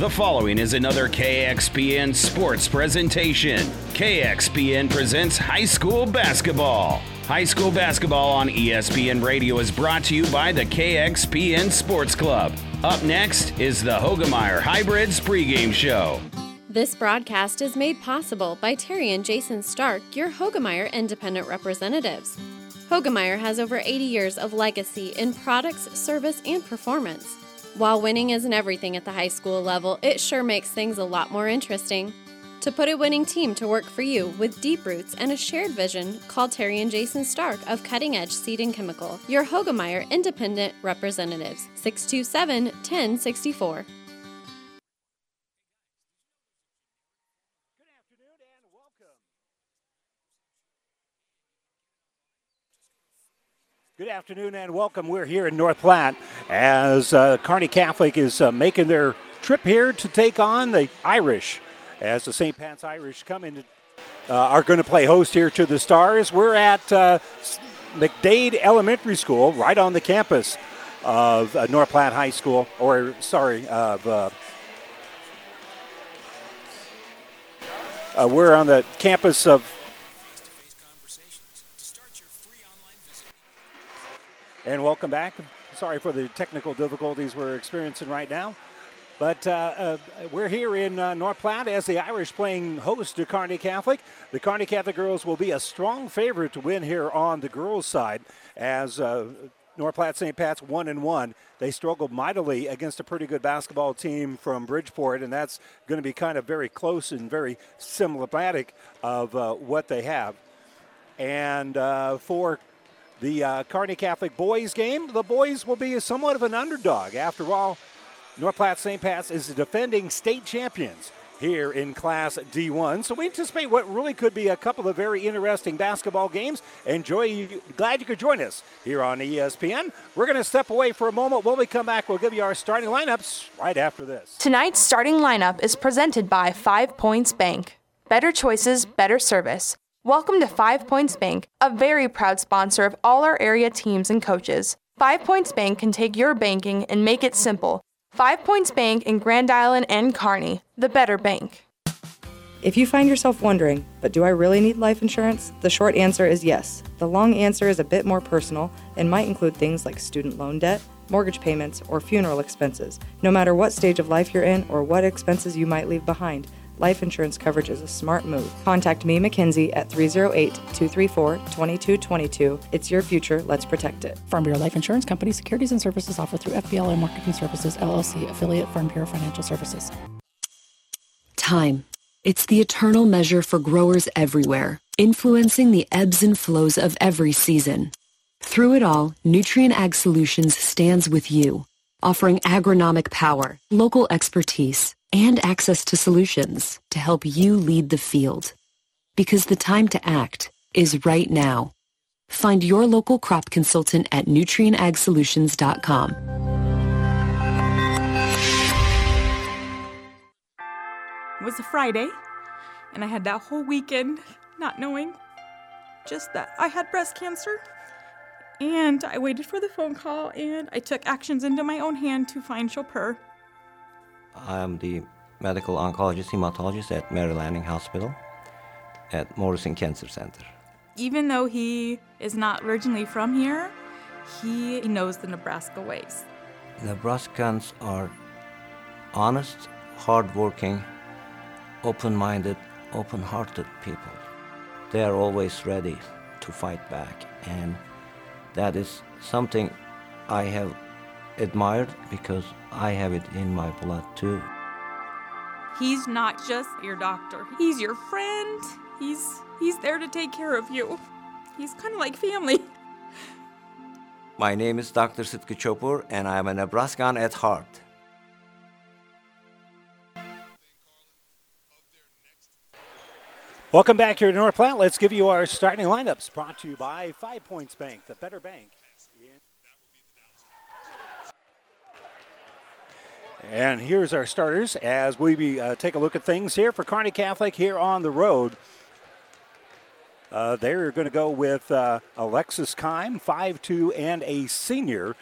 The following is another KXPN sports presentation. KXPN presents high school basketball. High school basketball on ESPN Radio is brought to you by the KXPN Sports Club. Up next is the Hoegemeyer Hybrids pregame show. This broadcast is made possible by Terry and Jason Stark, your Hoegemeyer independent representatives. Hoegemeyer has over 80 years of legacy in products, service, and performance. While winning isn't everything at the high school level, it sure makes things a lot more interesting. To put a winning team to work for you with deep roots and a shared vision, call Terry and Jason Stark of Cutting Edge Seed and Chemical, your Hoegemeyer Independent Representatives, 627 1064. Good afternoon and welcome. We're here in North Platte as uh, Kearney Catholic is uh, making their trip here to take on the Irish. As the St. Pat's Irish come in, uh, are going to play host here to the Stars. We're at uh, McDade Elementary School, right on the campus of uh, North Platte High School, or sorry, of. Uh, we're on the campus of And welcome back. Sorry for the technical difficulties we're experiencing right now. But uh, uh, we're here in uh, North Platte as the Irish playing host to Kearney Catholic. The Kearney Catholic girls will be a strong favorite to win here on the girls' side as uh, North Platte St. Pat's one and one. They struggled mightily against a pretty good basketball team from Bridgeport, and that's going to be kind of very close and very symptomatic of uh, what they have. And uh, for the uh, Kearney Catholic boys game. The boys will be somewhat of an underdog. After all, North Platte St. Pat's is the defending state champions here in Class D1. So we anticipate what really could be a couple of very interesting basketball games. Enjoy. Glad you could join us here on ESPN. We're going to step away for a moment. When we come back, we'll give you our starting lineups right after this. Tonight's starting lineup is presented by Five Points Bank. Better choices, better service. Welcome to Five Points Bank, a very proud sponsor of all our area teams and coaches. Five Points Bank can take your banking and make it simple. Five Points Bank in Grand Island and Kearney, the better bank. If you find yourself wondering, but do I really need life insurance? The short answer is yes. The long answer is a bit more personal and might include things like student loan debt, mortgage payments, or funeral expenses. No matter what stage of life you're in or what expenses you might leave behind, life insurance coverage is a smart move. Contact me, Mackenzie, at 308 234 2222. It's your future. Let's protect it. Farm Bureau Life Insurance Company securities and services offered through FBLA Marketing Services, LLC, affiliate Farm Bureau Financial Services. Time. It's the eternal measure for growers everywhere, influencing the ebbs and flows of every season. Through it all, Nutrien Ag Solutions stands with you, offering agronomic power, local expertise, and access to solutions to help you lead the field. Because the time to act is right now. Find your local crop consultant at nutrienagsolutions.com. It was a Friday, and I had that whole weekend not knowing just that I had breast cancer. And I waited for the phone call and I took actions into my own hand to find Chopur. I'm the medical oncologist hematologist at Mary Lanning Hospital at Morrison Cancer Center. Even though he is not originally from here, he knows the Nebraska ways. Nebraskans are honest, hardworking, open minded, open hearted people. They are always ready to fight back, and that is something I have admired because I have it in my blood too. He's not just your doctor. He's your friend. He's he's there to take care of you. He's kind of like family. My name is Dr. Sitka Chopur and I'm a Nebraskan at heart. Welcome back here to North Platte. Let's give you our starting lineups brought to you by Five Points Bank, the better bank. And here's our starters as we uh, take a look at things here for Kearney Catholic here on the road. Uh, they're going to go with uh, Alexis Kime, 5'2 and a senior.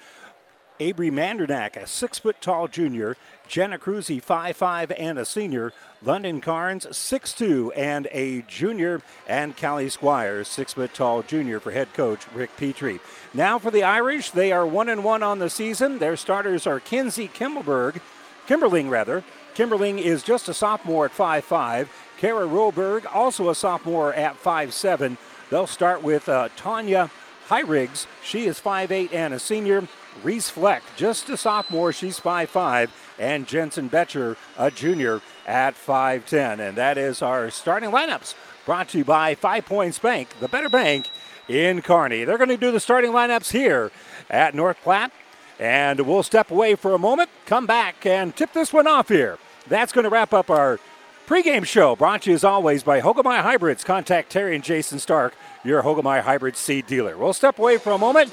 Avery Mandernack, a six foot tall junior. Jenna Cruzy, 5'5 and a senior. London Carnes, 6'2 and a junior. And Callie Squires, 6 foot tall junior for head coach Rick Petrie. Now for the Irish, they are 1 and 1 on the season. Their starters are Kinsey Kimmelberg, Kimberling rather. Kimberling is just a sophomore at 5'5. Kara Roberg, also a sophomore at 5'7. They'll start with uh, Tanya Hyriggs. She is 5'8 and a senior. Reese Fleck, just a sophomore, she's 5'5. And Jensen Betcher, a junior, at 5'10. And that is our starting lineups brought to you by Five Points Bank, the better bank in Kearney. They're going to do the starting lineups here at North Platte. And we'll step away for a moment, come back, and tip this one off here. That's going to wrap up our pregame show, brought to you as always by Hoegemeyer Hybrids. Contact Terry and Jason Stark, your Hoegemeyer Hybrid seed dealer. We'll step away for a moment,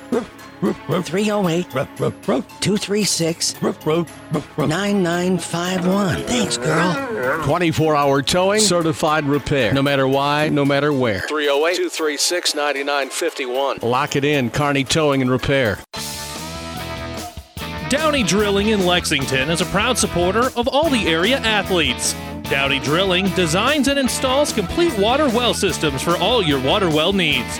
308 236 9951. Thanks, girl. 24 hour towing, certified repair. No matter why, no matter where. 308 236 9951. Lock it in, Kearney Towing and Repair. Downey Drilling in Lexington is a proud supporter of all the area athletes. Downey Drilling designs and installs complete water well systems for all your water well needs.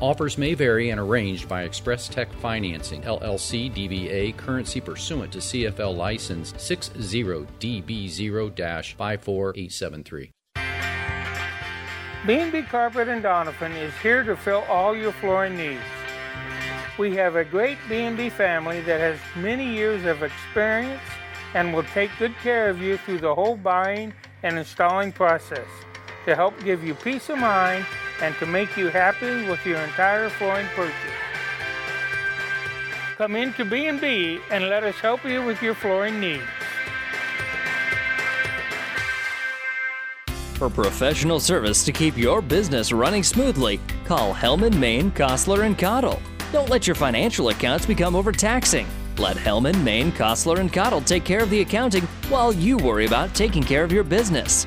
Offers may vary and arranged by Express Tech Financing, LLC DBA, currency pursuant to CFL license 60DB0 54873. B&B Carpet and Donovan is here to fill all your flooring needs. We have a great B&B family that has many years of experience and will take good care of you through the whole buying and installing process to help give you peace of mind and to make you happy with your entire flooring purchase. Come into B&B and let us help you with your flooring needs. For professional service to keep your business running smoothly, call Hellman, Maine, Kostler, and Cottle. Don't let your financial accounts become overtaxing. Let Hellman, Maine, Kostler, and Cottle take care of the accounting while you worry about taking care of your business.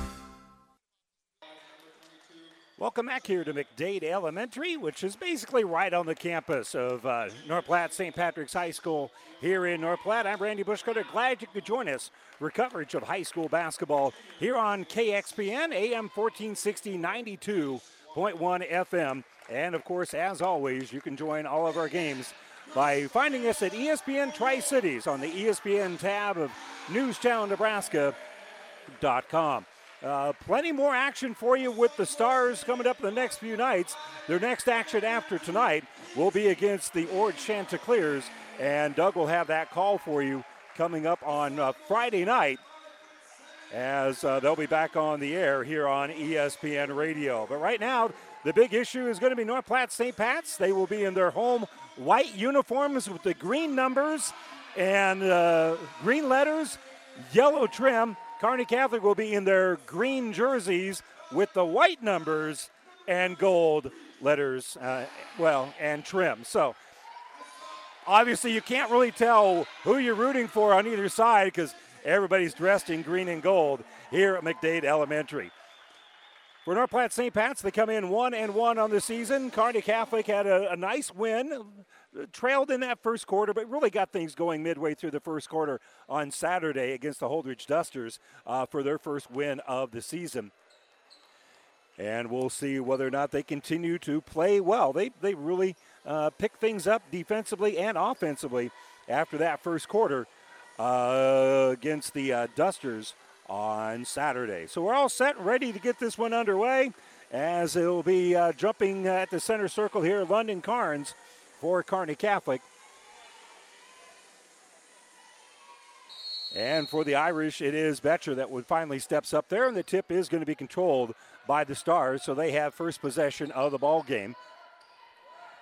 Welcome back here to McDade Elementary, which is basically right on the campus of uh, North Platte St. Patrick's High School here in North Platte. I'm Randy Bushcutter. Glad you could join us for coverage of high school basketball here on KXPN, AM 1460, 92.1 FM. And of course, as always, you can join all of our games by finding us at ESPN Tri Cities on the ESPN tab of NewstownNebraska.com. Uh, plenty more action for you with the Stars coming up the next few nights. Their next action after tonight will be against the Ord Chanticleers, and Doug will have that call for you coming up on uh, Friday night as uh, they'll be back on the air here on ESPN Radio. But right now, the big issue is going to be North Platte St. Pat's. They will be in their home white uniforms with the green numbers and uh, green letters, yellow trim Kearney Catholic will be in their green jerseys with the white numbers and gold letters, uh, well, and trim. So obviously you can't really tell who you're rooting for on either side because everybody's dressed in green and gold here at McDade Elementary. For North Platte St. Pat's, they come in one and one on the season. Kearney Catholic had a, a nice win, trailed in that first quarter, but really got things going midway through the first quarter on Saturday against the Holdrege Dusters uh, for their first win of the season. And we'll see whether or not they continue to play well. They, they really uh, picked things up defensively and offensively after that first quarter uh, against the uh, Dusters on Saturday. So we're all set and ready to get this one underway as it'll be uh, jumping at the center circle here, London Carnes for Kearney Catholic. And for the Irish, it is Betcher that would finally steps up there, and the tip is going to be controlled by the Stars, so they have first possession of the ball game.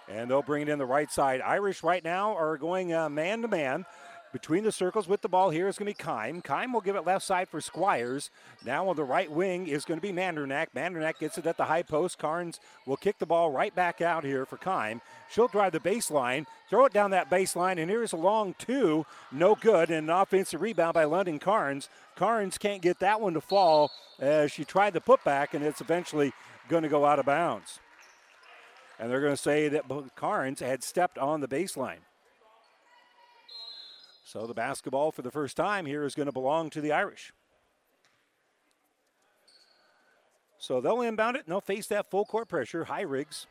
And they'll bring it in the right side. Irish right now are going man to man. Between the circles with the ball here is going to be Kime. Kime will give it left side for Squires. Now on the right wing is going to be Mandernack. Mandernack gets it at the high post. Carnes will kick the ball right back out here for Kime. She'll drive the baseline, throw it down that baseline, and here's a long two. No good. And an offensive rebound by London Carnes. Carnes can't get that one to fall as she tried the putback, and it's eventually going to go out of bounds. And they're going to say that Carnes had stepped on the baseline. So the basketball for the first time here is going to belong to the Irish. So they'll inbound it and they'll face that full court pressure. High Riggs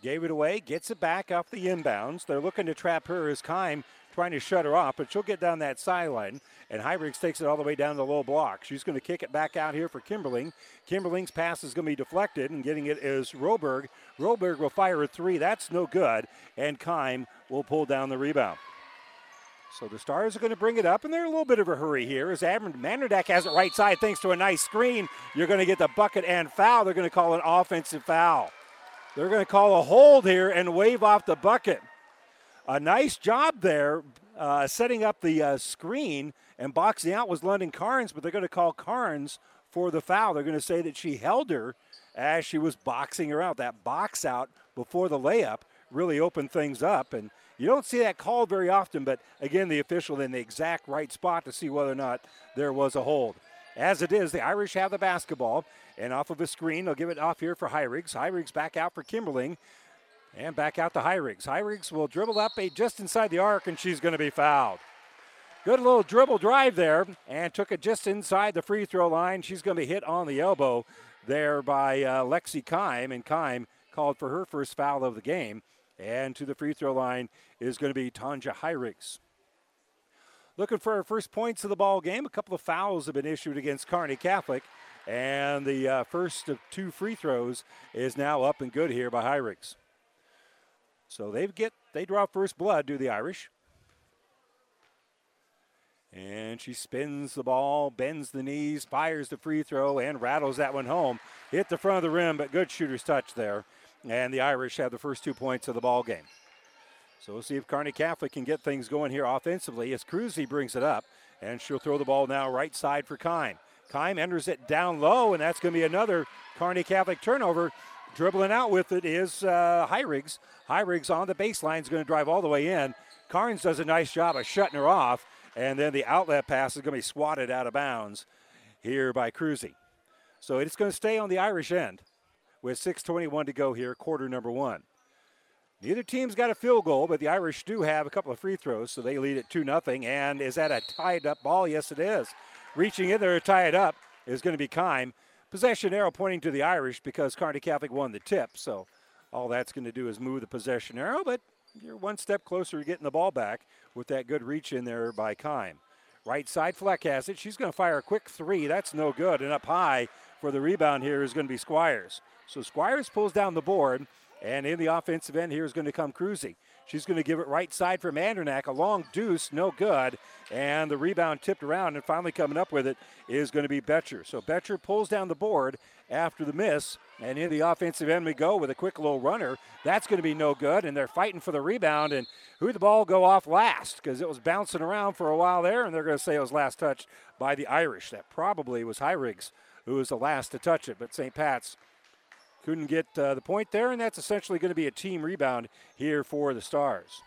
gave it away, gets it back off the inbounds. They're looking to trap her as Kime trying to shut her off, but she'll get down that sideline. And Hyriggs takes it all the way down the low block. She's going to kick it back out here for Kimberling. Kimberling's pass is going to be deflected, and getting it is Roberg. Roberg will fire a three. That's no good. And Kime will pull down the rebound. So the Stars are going to bring it up, and they're a little bit of a hurry here as Mandernack has it right side thanks to a nice screen. You're going to get the bucket and foul. They're going to call an offensive foul. They're going to call a hold here and wave off the bucket. A nice job there uh, setting up the uh, screen and boxing out was London Carnes, but they're going to call Carnes for the foul. They're going to say that she held her as she was boxing her out. That box out before the layup really opened things up. And you don't see that called very often, but again, the official in the exact right spot to see whether or not there was a hold. As it is, the Irish have the basketball, and off of a screen, they'll give it off here for Hyriggs. Hyriggs back out for Kimberling, and back out to Hyriggs. Hyriggs will dribble up a just inside the arc, and she's going to be fouled. Good little dribble drive there, and took it just inside the free throw line. She's going to be hit on the elbow there by uh, Lexi Kime, and Kime called for her first foul of the game. And to the free throw line is going to be Tanja Hyriggs. Looking for our first points of the ball game. A couple of fouls have been issued against Kearney Catholic. And the uh, first of two free throws is now up and good here by Hyriggs. So they get they draw first blood, do the Irish. And she spins the ball, bends the knees, fires the free throw, and rattles that one home. Hit the front of the rim, but good shooter's touch there. And the Irish have the first two points of the ball game. So we'll see if Kearney Catholic can get things going here offensively as Cruzy brings it up. And she'll throw the ball now right side for Kime. Kime enters it down low, and that's going to be another Kearney Catholic turnover. Dribbling out with it is uh, Hyriggs. Hyriggs on the baseline is going to drive all the way in. Carnes does a nice job of shutting her off, and then the outlet pass is going to be swatted out of bounds here by Cruzy. So it's going to stay on the Irish end with 6.21 to go here, quarter number one. Neither team's got a field goal, but the Irish do have a couple of free throws, so they lead it 2 0. And is that a tied up ball? Yes, it is. Reaching in there to tie it up is going to be Kime. Possession arrow pointing to the Irish because Kearney Catholic won the tip. So all that's going to do is move the possession arrow, but you're one step closer to getting the ball back with that good reach in there by Kime. Right side, Fleck has it. She's going to fire a quick three. That's no good. And up high for the rebound here is going to be Squires. So Squires pulls down the board. And in the offensive end here is going to come Cruzy. She's going to give it right side for Mandernack. A long deuce, no good. And the rebound tipped around, and finally coming up with it is going to be Betcher. So Betcher pulls down the board after the miss And in the offensive end we go with a quick little runner. That's going to be no good. And they're fighting for the rebound. And who the ball go off last? Because it was bouncing around for a while there. And they're going to say it was last touched by the Irish. That probably was Hyriggs who was the last to touch it. But St. Pat's couldn't get uh, the point there. And that's essentially going to be a team rebound here for the Stars.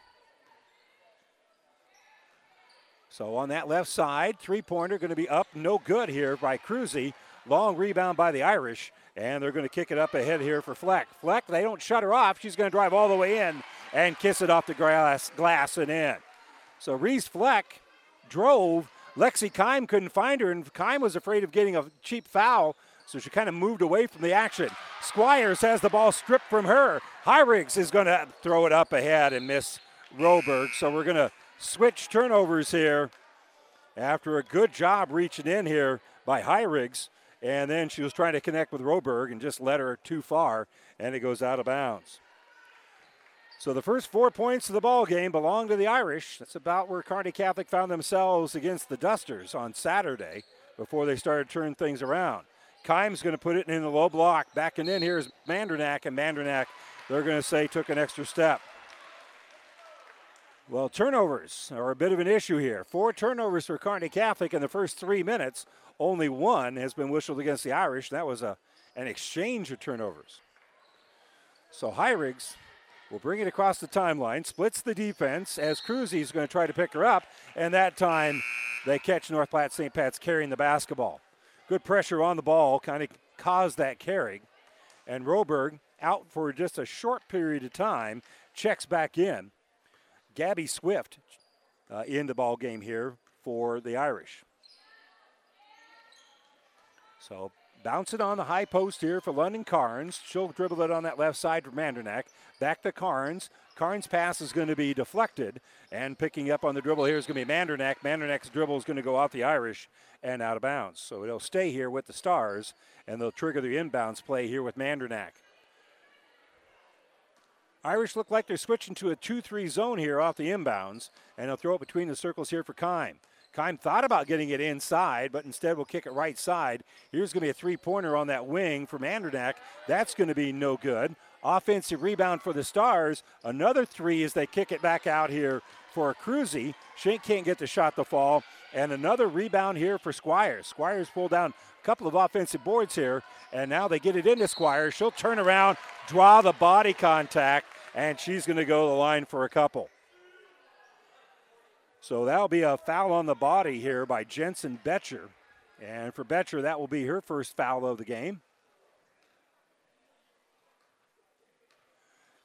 So on that left side, three pointer going to be up, no good here by Cruzy. Long rebound by the Irish. And they're going to kick it up ahead here for Fleck. Fleck, they don't shut her off. She's going to drive all the way in and kiss it off the glass, glass and in. So Reese Fleck drove. Lexi Kime couldn't find her, and Kime was afraid of getting a cheap foul, so she kind of moved away from the action. Squires has the ball stripped from her. Hyriggs is going to throw it up ahead and miss Roberg. So we're going to switch turnovers here after a good job reaching in here by Hyriggs. And then she was trying to connect with Roberg and just let her too far, and it goes out of bounds. So the first four points of the ball game belong to the Irish. That's about where Kearney Catholic found themselves against the Dusters on Saturday before they started turning things around. Kime's going to put it in the low block. Backing in here is Mandernack, and Mandernack, they're going to say, took an extra step. Well, turnovers are a bit of an issue here. Four turnovers for Kearney Catholic in the first three minutes. Only one has been whistled against the Irish. That was a, an exchange of turnovers. So Hyriggs will bring it across the timeline, splits the defense as Cruzy is going to try to pick her up, and that time they catch North Platte St. Pat's carrying the basketball. Good pressure on the ball kind of caused that carry. And Roberg out for just a short period of time, checks back in. Gabby Swift uh, in the ball game here for the Irish. So bounce it on the high post here for London Carnes. She'll dribble it on that left side for Mandernack. Back to Carnes. Carnes' pass is going to be deflected, and picking up on the dribble here is going to be Mandernack. Mandernack's dribble is going to go off the Irish and out of bounds. So it'll stay here with the Stars, and they'll trigger the inbounds play here with Mandernack. Irish look like they're switching to a 2 3 zone here off the inbounds, and they'll throw it between the circles here for Kime. Kime thought about getting it inside, but instead will kick it right side. Here's going to be a three pointer on that wing from Andernak. That's going to be no good. Offensive rebound for the Stars. Another three as they kick it back out here for a Cruzy. Shank can't get the shot to fall. And another rebound here for Squires. Squires pulled down a couple of offensive boards here, and now they get it into Squires. She'll turn around, draw the body contact, and she's going to go to the line for a couple. So that'll be a foul on the body here by Jensen Betcher. And for Betcher, that will be her first foul of the game.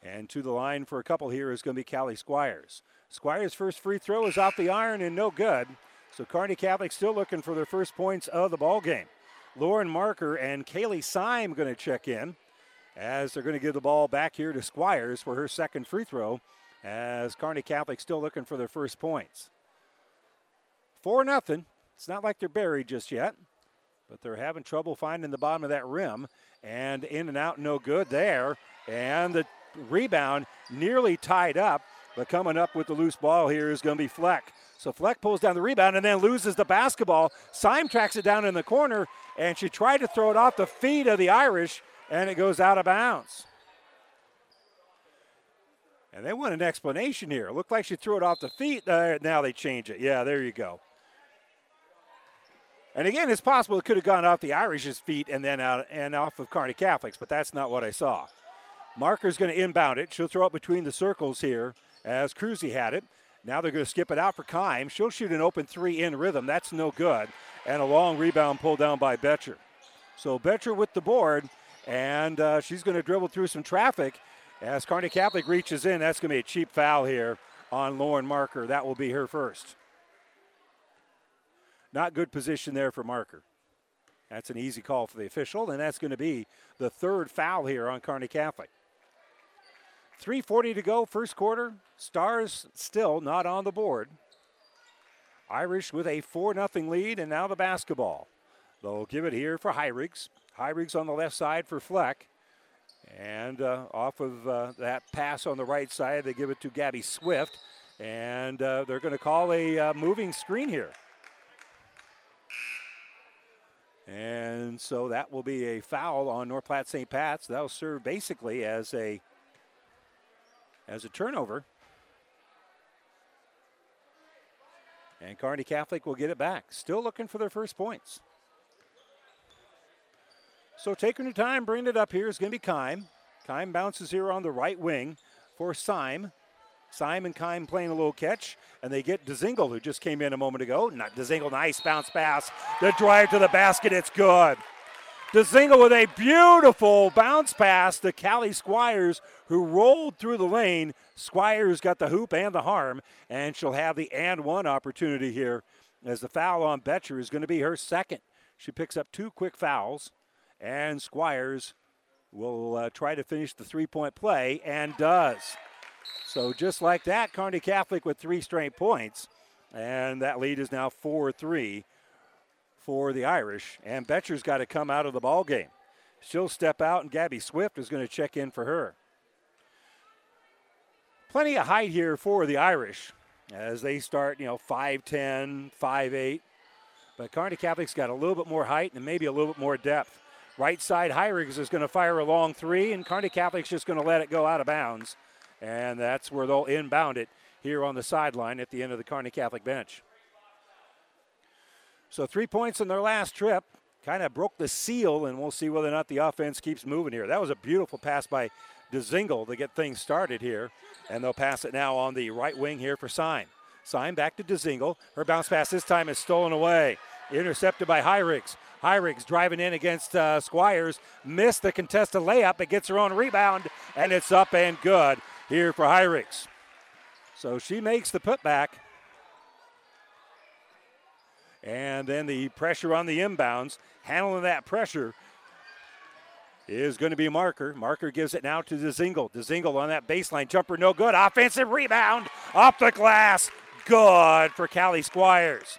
And to the line for a couple here is going to be Callie Squires. Squires' first free throw is off the iron and no good. So Kearney Catholic still looking for their first points of the ball game. Lauren Marker and Kaylee Syme going to check in as they're going to give the ball back here to Squires for her second free throw as Kearney Catholic still looking for their first points. 4 nothing. It's not like they're buried just yet, but they're having trouble finding the bottom of that rim. And in and out, no good there. And the rebound nearly tied up, but coming up with the loose ball here is going to be Fleck. So Fleck pulls down the rebound and then loses the basketball. Syme tracks it down in the corner, and she tried to throw it off the feet of the Irish, and it goes out of bounds. And they want an explanation here. It looked like she threw it off the feet. Uh, now they change it. Yeah, there you go. And again, it's possible it could have gone off the Irish's feet and then out and off of Kearney Catholics, but that's not what I saw. Marker's going to inbound it. She'll throw it between the circles here as Cruzy had it. Now they're going to skip it out for Kime. She'll shoot an open three in rhythm. That's no good. And a long rebound pulled down by Betcher. So Betcher with the board, and uh, she's going to dribble through some traffic as Kearney Catholic reaches in, that's going to be a cheap foul here on Lauren Marker. That will be her first. Not good position there for Marker. That's an easy call for the official, and that's going to be the third foul here on Kearney Catholic. 3.40 to go, first quarter. Stars still not on the board. Irish with a 4 0 lead, and now the basketball. They'll give it here for Hyriggs. Hyriggs on the left side for Fleck. And uh, off of uh, that pass on the right side, they give it to Gabby Swift. And uh, they're going to call a uh, moving screen here. And so that will be a foul on North Platte St. Pat's. That'll serve basically as a as a turnover. And Kearney Catholic will get it back. Still looking for their first points. So taking your time, bringing it up here is going to be Kime. Kime bounces here on the right wing for Syme. Simon Kime playing a little catch, and they get Dezingle, who just came in a moment ago. Not Dezingle, nice bounce pass. The drive to the basket, it's good. Dezingle with a beautiful bounce pass to Callie Squires, who rolled through the lane. Squires got the hoop and the harm, and she'll have the and one opportunity here as the foul on Betcher is going to be her second. She picks up two quick fouls, and Squires will uh, try to finish the three point play and does. So just like that, Kearney Catholic with three straight points, and that lead is now 4 3 for the Irish. And Betcher's got to come out of the ball game. She'll step out, and Gabby Swift is going to check in for her. Plenty of height here for the Irish as they start, you know, 5'10, 5'8. But Kearney Catholic's got a little bit more height and maybe a little bit more depth. Right side, Hyrigs is going to fire a long three, and Kearney Catholic's just going to let it go out of bounds. And that's where they'll inbound it here on the sideline at the end of the Kearney Catholic bench. So three points in their last trip kind of broke the seal, and we'll see whether or not the offense keeps moving here. That was a beautiful pass by DeZingle to get things started here, and they'll pass it now on the right wing here for Syme. Syme back to DeZingle. Her bounce pass this time is stolen away, intercepted by Hyrigs. Hyrigs driving in against uh, Squires, missed the contested layup. It gets her own rebound, and it's up and good here for Hyrigs. So she makes the putback. And then the pressure on the inbounds, handling that pressure is going to be Marker. Marker gives it now to DeZingle. DeZingle on that baseline jumper, no good. Offensive rebound off the glass. Good for Callie Squires.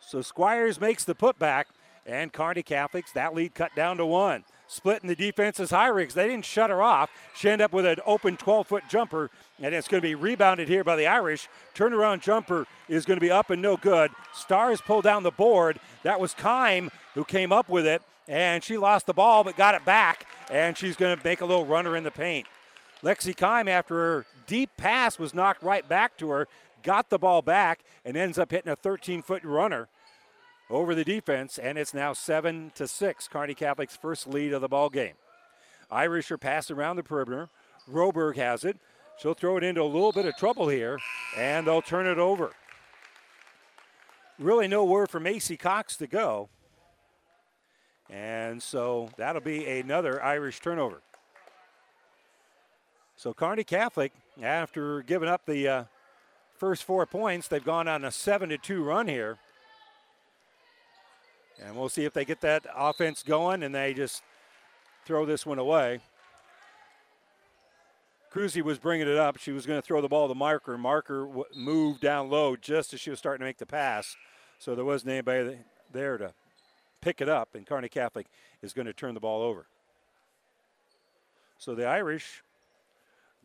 So Squires makes the putback, and Kearney Catholics, that lead cut down to one. Splitting the defense is Hyrigs. They didn't shut her off. She ended up with an open 12 foot jumper, and it's going to be rebounded here by the Irish. Turnaround jumper is going to be up and no good. Stars pull down the board. That was Kime who came up with it, and she lost the ball but got it back, and she's going to make a little runner in the paint. Lexi Kime, after her deep pass was knocked right back to her, got the ball back and ends up hitting a 13 foot runner over the defense, and it's now seven to six. Kearney Catholic's first lead of the ball game. Irish are passing around the perimeter. Roberg has it. She'll throw it into a little bit of trouble here, and they'll turn it over. Really nowhere for Macy Cox to go. And so that'll be another Irish turnover. So Kearney Catholic, after giving up the uh, first four points, they've gone on a seven to two run here. And we'll see if they get that offense going and they just throw this one away. Cruzy was bringing it up. She was going to throw the ball to Marker. Marker moved down low just as she was starting to make the pass. So there wasn't anybody there to pick it up, and Kearney Catholic is going to turn the ball over. So the Irish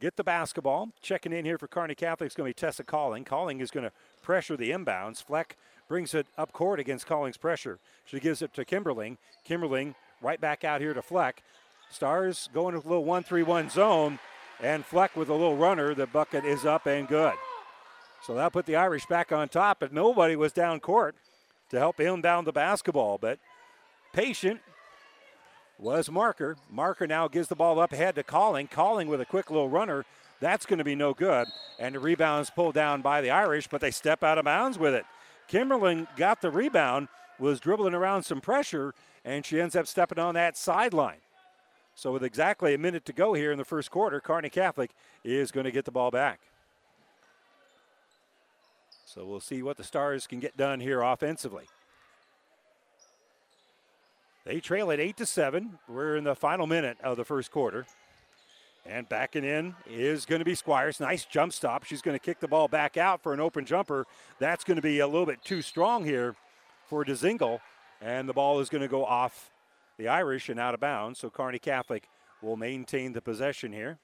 get the basketball. Checking in here for Kearney Catholic is going to be Tessa Calling. Calling is going to pressure the inbounds. Fleck brings it up court against Calling's pressure. She gives it to Kimberling. Kimberling right back out here to Fleck. Stars going with a little 1 3 1 zone, and Fleck with a little runner. The bucket is up and good. So that put the Irish back on top, but nobody was down court to help inbound the basketball. But patient was Marker. Marker now gives the ball up ahead to Calling. Calling with a quick little runner. That's going to be no good. And the rebound's pulled down by the Irish, but they step out of bounds with it. Kimberling got the rebound, was dribbling around some pressure, and she ends up stepping on that sideline. So, with exactly a minute to go here in the first quarter, Kearney Catholic is going to get the ball back. So, we'll see what the Stars can get done here offensively. They trail at 8 to 7. We're in the final minute of the first quarter. And backing in is going to be Squires. Nice jump stop. She's going to kick the ball back out for an open jumper. That's going to be a little bit too strong here for DeZingle. And the ball is going to go off the Irish and out of bounds. So Kearney Catholic will maintain the possession here.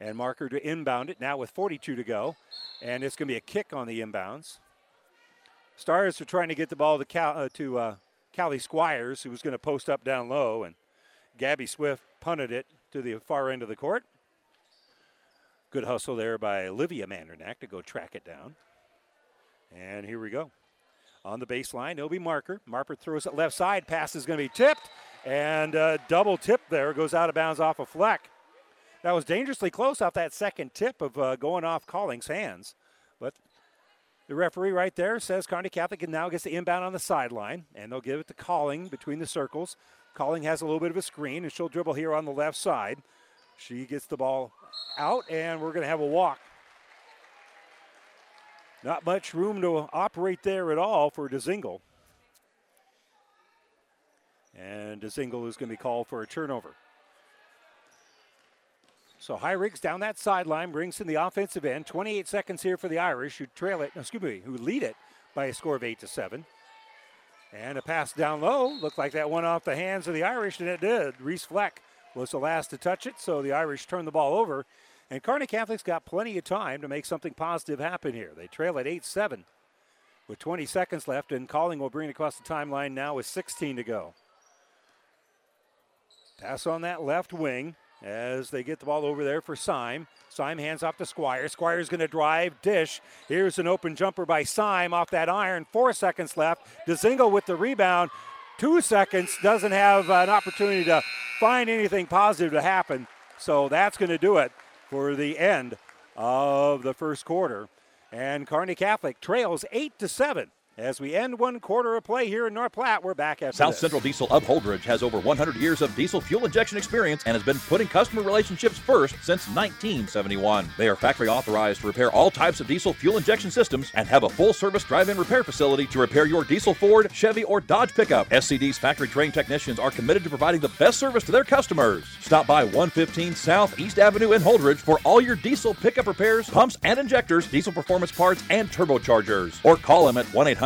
And marker to inbound it now with 42 to go. And it's going to be a kick on the inbounds. Stars are trying to get the ball to, Cal, uh, to uh, Callie Squires, who was going to post up down low, and Gabby Swift punted it to the far end of the court. Good hustle there by Olivia Mandernack to go track it down. And here we go. On the baseline, it'll be Marker. Marker throws it left side. Pass is going to be tipped. And uh, double tip there goes out of bounds off of Fleck. That was dangerously close off that second tip of uh, going off Calling's hands. But the referee right there says Kearney Catholic now gets the inbound on the sideline, and they'll give it to Calling between the circles. Calling has a little bit of a screen, and she'll dribble here on the left side. She gets the ball out, and we're going to have a walk. Not much room to operate there at all for Dezingle. And Dezingle is going to be called for a turnover. So Riggs down that sideline brings in the offensive end. 28 seconds here for the Irish, who trail it, excuse me, who lead it by a score of eight to seven. And a pass down low. Looked like that went off the hands of the Irish, and it did. Reese Fleck was the last to touch it, so the Irish turned the ball over. And Kearney Catholic's got plenty of time to make something positive happen here. They trail at 8 7 with 20 seconds left, and Calling will bring it across the timeline now with 16 to go. Pass on that left wing as they get the ball over there for Syme. Syme hands off to Squire. Squire's going to drive, dish. Here's an open jumper by Syme off that iron. Four seconds left. Dezingle with the rebound. Two seconds doesn't have an opportunity to find anything positive to happen. So that's going to do it for the end of the first quarter. And Kearney Catholic trails 8 to 7 as we end one quarter of play here in North Platte, we're back at South this. Central Diesel of Holdrege has over 100 years of diesel fuel injection experience and has been putting customer relationships first since 1971. They are factory authorized to repair all types of diesel fuel injection systems and have a full service drive in repair facility to repair your diesel Ford, Chevy, or Dodge pickup. SCD's factory trained technicians are committed to providing the best service to their customers. Stop by 115 South East Avenue in Holdrege for all your diesel pickup repairs, pumps and injectors, diesel performance parts, and turbochargers. Or call them at 1 800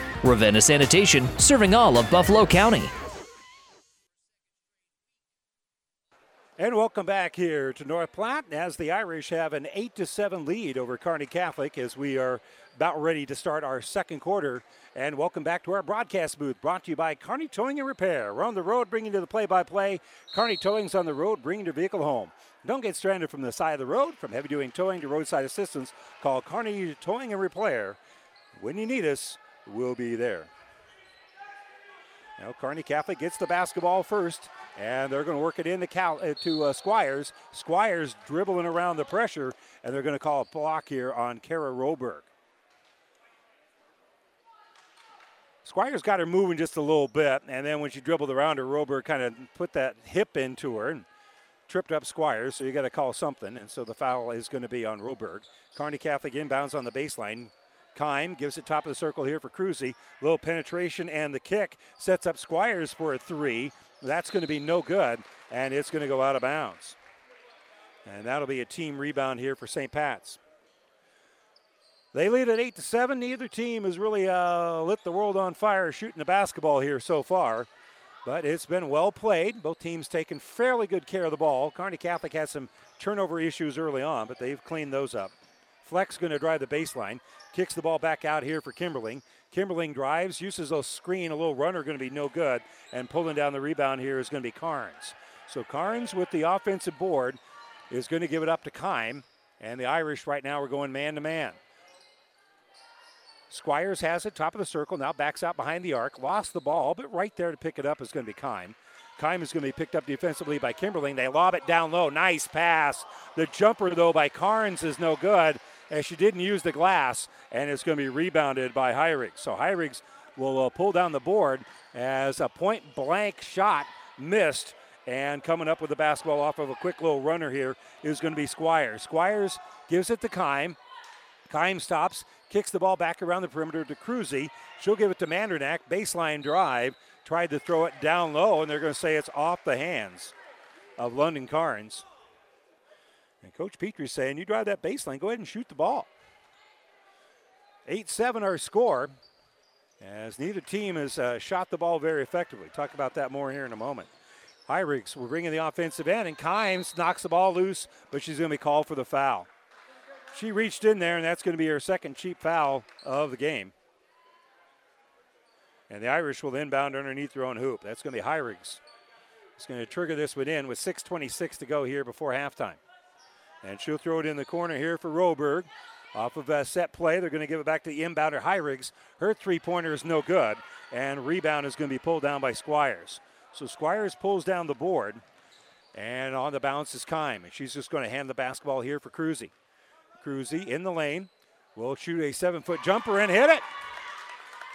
Ravenna Sanitation, serving all of Buffalo County. And welcome back here to North Platte as the Irish have an 8 to 7 lead over Kearney Catholic as we are about ready to start our second quarter. And welcome back to our broadcast booth brought to you by Kearney Towing and Repair. We're on the road bringing you the play by play. Kearney Towing's on the road bringing your vehicle home. Don't get stranded from the side of the road. From heavy duty towing to roadside assistance, call Kearney Towing and Repair. When you need us, will be there. Now Kearney Catholic gets the basketball first, and they're going to work it in Cal- uh, to uh, Squires. Squires dribbling around the pressure, and they're going to call a block here on Kara Roberg. Squires got her moving just a little bit, and then when she dribbled around her, Roberg kind of put that hip into her and tripped up Squires, so you got to call something, and so the foul is going to be on Roberg. Kearney Catholic inbounds on the baseline. Kime gives it top of the circle here for Cruzy. Little penetration and the kick sets up Squires for a three. That's going to be no good, and it's going to go out of bounds. And that'll be a team rebound here for St. Pat's. They lead at eight to seven. Neither team has really uh, lit the world on fire shooting the basketball here so far, but it's been well played. Both teams taking fairly good care of the ball. Kearney Catholic had some turnover issues early on, but they've cleaned those up. Fleck's going to drive the baseline. Kicks the ball back out here for Kimberling. Kimberling drives, uses a screen, a little runner going to be no good, and pulling down the rebound here is going to be Carnes. So Carnes with the offensive board is going to give it up to Kime, and the Irish right now are going man to man. Squires has it, top of the circle, now backs out behind the arc, lost the ball, but right there to pick it up is going to be Kime. Kime is going to be picked up defensively by Kimberling. They lob it down low. Nice pass. The jumper, though, by Carnes is no good as she didn't use the glass, and it's going to be rebounded by Heirigs. So Heirigs will uh, pull down the board as a point blank shot missed. And coming up with the basketball off of a quick little runner here is going to be Squires. Squires gives it to Kime. Kime stops, kicks the ball back around the perimeter to Cruzy. She'll give it to Mandernack. Baseline drive. tried to throw it down low, and they're going to say it's off the hands of London Carnes. And Coach Petrie's saying, you drive that baseline, go ahead and shoot the ball. 8 7 our score, as neither team has uh, shot the ball very effectively. Talk about that more here in a moment. Hyrigs will bring in the offensive end, and Kimes knocks the ball loose, but she's going to be called for the foul. She reached in there, and that's going to be her second cheap foul of the game. And the Irish will inbound underneath their own hoop. That's going to be Hyrigs. It's going to trigger this one in with 6.26 to go here before halftime. And she'll throw it in the corner here for Roberg. Off of a set play, they're going to give it back to the inbounder Hyrigs. Her three pointer is no good, and rebound is going to be pulled down by Squires. So Squires pulls down the board, and on the bounce is Kime, and she's just going to hand the basketball here for Cruzy. Cruzy in the lane will shoot a seven foot jumper and hit it.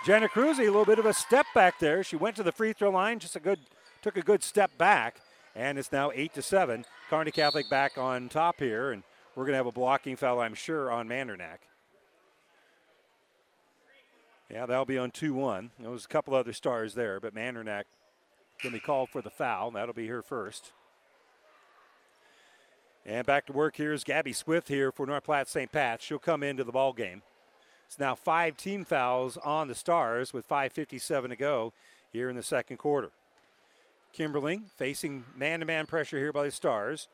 Jenna Cruzy, a little bit of a step back there. She went to the free throw line, just a good, took a good step back, and it's now eight to seven. Kearney Catholic back on top here, and we're going to have a blocking foul, I'm sure, on Mandernack. Yeah, that'll be on 2 1. There was a couple other stars there, but Mandernack going to be called for the foul. That'll be her first. And back to work here is Gabby Swift here for North Platte St. Pat. She'll come into the ball game. It's now five team fouls on the Stars with 5.57 to go here in the second quarter. Kimberling facing man to man pressure here by the Stars.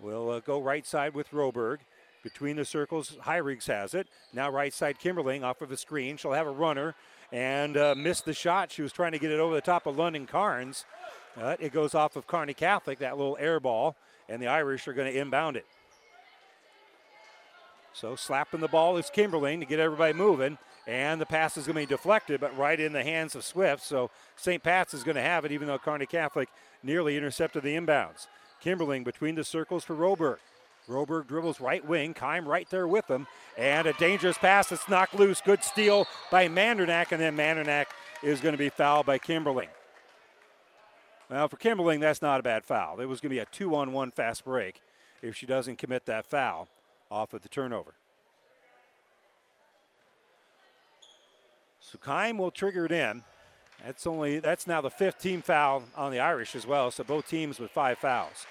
Will uh, go right side with Roberg. Between the circles, Hyrigs has it. Now right side, Kimberling off of a screen. She'll have a runner and uh, missed the shot. She was trying to get it over the top of London Carnes. Uh, it goes off of Kearney Catholic, that little air ball, and the Irish are going to inbound it. So slapping the ball is Kimberling to get everybody moving. And the pass is going to be deflected, but right in the hands of Swift. So St. Pat's is going to have it, even though Kearney Catholic nearly intercepted the inbounds. Kimberling between the circles for Roberg. Roberg dribbles right wing, Kime right there with him, and a dangerous pass that's knocked loose. Good steal by Mandernack, and then Mandernack is going to be fouled by Kimberling. Well, for Kimberling, that's not a bad foul. It was going to be a two on one fast break if she doesn't commit that foul off of the turnover. So Kime will trigger it in. That's only that's now the fifth team foul on the Irish as well. So both teams with five fouls.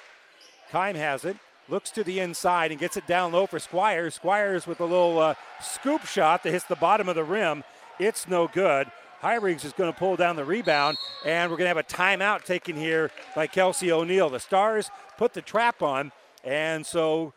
Kime has it, looks to the inside and gets it down low for Squires. Squires with a little uh, scoop shot that hits the bottom of the rim. It's no good. Hyrigs is going to pull down the rebound, and we're going to have a timeout taken here by Kelsey O'Neill. The Stars put the trap on, and so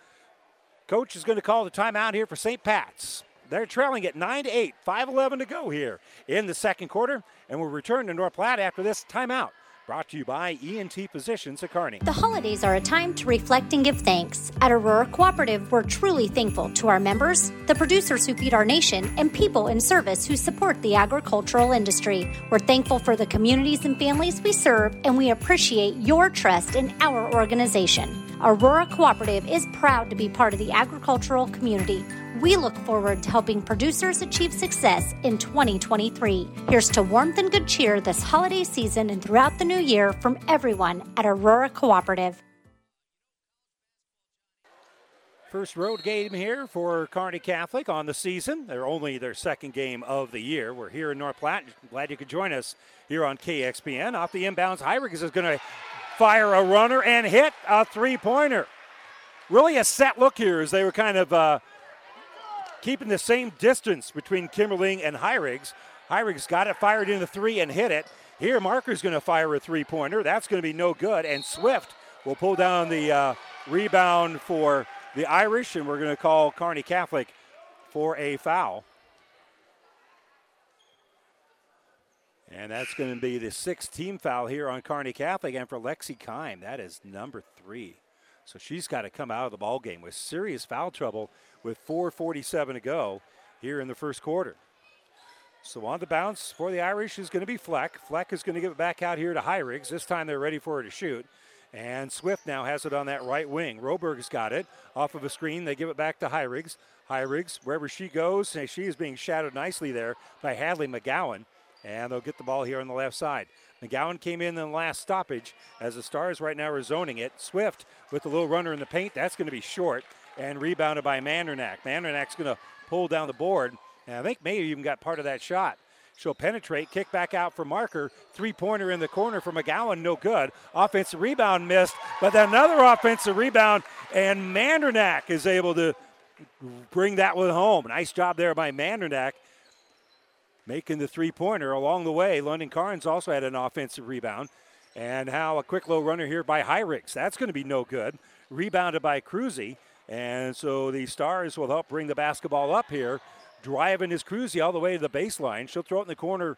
coach is going to call the timeout here for St. Pat's. They're trailing at 9 to 8, 5-11 to go here in the second quarter, and we'll return to North Platte after this timeout. Brought to you by ENT Physicians at Kearney. The holidays are a time to reflect and give thanks. At Aurora Cooperative, we're truly thankful to our members, the producers who feed our nation, and people in service who support the agricultural industry. We're thankful for the communities and families we serve, and we appreciate your trust in our organization. Aurora Cooperative is proud to be part of the agricultural community. We look forward to helping producers achieve success in 2023. Here's to warmth and good cheer this holiday season and throughout the new year from everyone at Aurora Cooperative. First road game here for Kearney Catholic on the season. They're only their second game of the year. We're here in North Platte. Glad you could join us here on KXPN. Off the inbounds, Hyrigs is going to fire a runner and hit a three pointer. Really a set look here as they were kind of uh, keeping the same distance between Kimberling and Hyrigs. Hyrigs got it fired into three and hit it. Here, Marker's going to fire a three pointer. That's going to be no good. And Swift will pull down the uh, rebound for the Irish, and we're going to call Kearney Catholic for a foul. And that's going to be the sixth team foul here on Kearney Catholic. And for Lexi Kime, that is number three. So she's got to come out of the ball game with serious foul trouble with 4:47 to go here in the first quarter. So on the bounce for the Irish is going to be Fleck. Fleck is going to give it back out here to Hyrigs. This time they're ready for her to shoot. And Swift now has it on that right wing. Roberg's got it off of a screen. They give it back to Hyrigs. Hyrigs, wherever she goes, she is being shadowed nicely there by Hadley McGowan. And they'll get the ball here on the left side. McGowan came in in the last stoppage as the Stars right now are zoning it. Swift with the little runner in the paint. That's going to be short and rebounded by Mandernack. Mandernack's going to pull down the board. And I think maybe even got part of that shot. She'll penetrate, kick back out for Marker. Three pointer in the corner for McGowan, no good. Offensive rebound missed, but then another offensive rebound, and Mandernack is able to bring that one home. Nice job there by Mandernack making the three pointer along the way. London Carnes also had an offensive rebound. And how a quick low runner here by Hyrix. That's going to be no good. Rebounded by Cruzy. And so the Stars will help bring the basketball up here. Driving his Cruzy all the way to the baseline. She'll throw it in the corner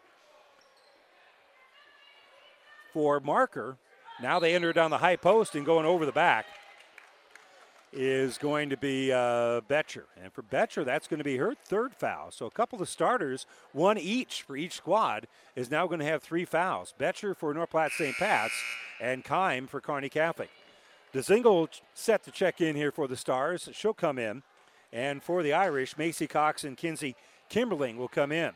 for Marker. Now they enter down the high post and going over the back is going to be uh, Betcher. And for Betcher, that's going to be her third foul. So a couple of starters, one each for each squad, is now going to have three fouls. Betcher for North Platte St. Pat's and Kime for Kearney Catholic. DeZingle set to check in here for the Stars. She'll come in. And for the Irish, Macy Cox and Kinsey Kimberling will come in.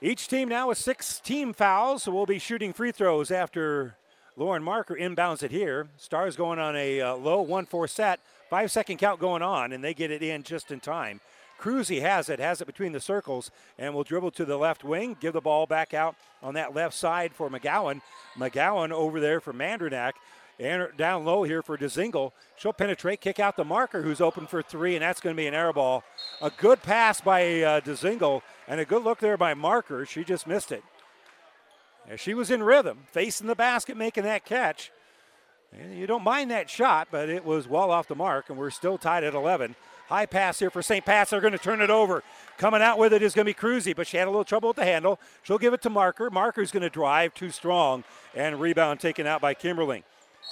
Each team now with six team fouls, so we'll be shooting free throws after Lauren Marker inbounds it here. Stars going on a uh, low 1 4 set. Five second count going on, and they get it in just in time. Cruzy has it, has it between the circles, and will dribble to the left wing, give the ball back out on that left side for McGowan. McGowan over there for Mandernack. And down low here for DeZingle. She'll penetrate, kick out the marker who's open for three, and that's going to be an air ball. A good pass by uh, DeZingle and a good look there by Marker. She just missed it. She was in rhythm, facing the basket, making that catch. And you don't mind that shot, but it was well off the mark, and we're still tied at 11. High pass here for St. Pat's. They're going to turn it over. Coming out with it is going to be Cruzy, but she had a little trouble with the handle. She'll give it to Marker. Marker's going to drive too strong, and rebound taken out by Kimberling.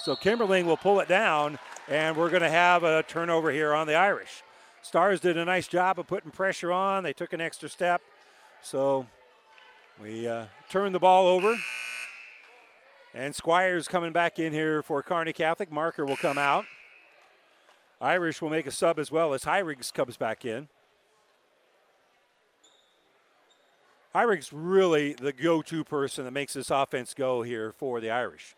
So Kimberling will pull it down, and we're going to have a turnover here on the Irish. Stars did a nice job of putting pressure on. They took an extra step. So we uh, turn the ball over. And Squires coming back in here for Kearney Catholic. Marker will come out. Irish will make a sub as well as Hyriggs comes back in. Hyriggs really the go-to person that makes this offense go here for the Irish.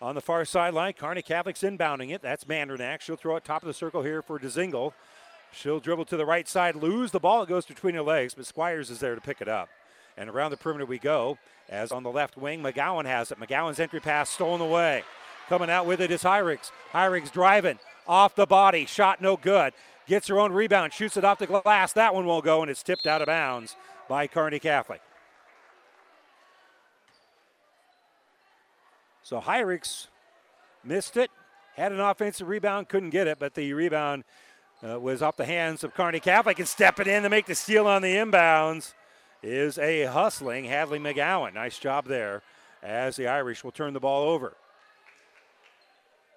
On the far sideline, Kearney Catholic's inbounding it. That's Mandernack. She'll throw it top of the circle here for DeZingle. She'll dribble to the right side, lose the ball. It goes between her legs, but Squires is there to pick it up. And around the perimeter we go. As on the left wing, McGowan has it. McGowan's entry pass stolen away. Coming out with it is Hyrix. Hyrix driving off the body. Shot no good. Gets her own rebound. Shoots it off the glass. That one won't go, and it's tipped out of bounds by Kearney Catholic. So Hyrix missed it. Had an offensive rebound, couldn't get it, but the rebound uh, was off the hands of Kearney Catholic and stepping in to make the steal on the inbounds is a hustling Hadley McGowan. Nice job there as the Irish will turn the ball over.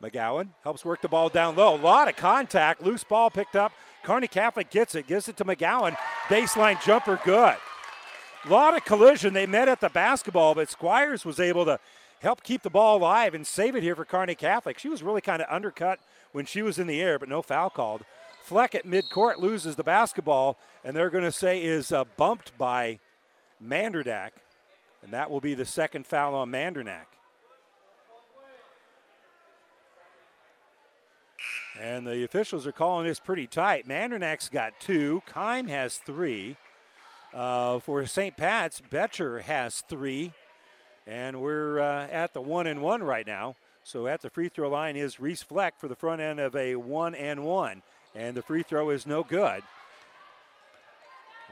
McGowan helps work the ball down low. A lot of contact. Loose ball picked up. Kearney Catholic gets it, gives it to McGowan. Baseline jumper good. A lot of collision. They met at the basketball, but Squires was able to help keep the ball alive and save it here for Kearney Catholic. She was really kind of undercut when she was in the air, but no foul called. Fleck at midcourt loses the basketball, and they're going to say is uh, bumped by Mandernack, and that will be the second foul on Mandernack. And the officials are calling this pretty tight. Mandernack's got two. Kime has three. Uh, for St. Pat's, Betcher has three. And we're uh, at the one and one right now. So at the free throw line is Reese Fleck for the front end of a one and one and the free throw is no good.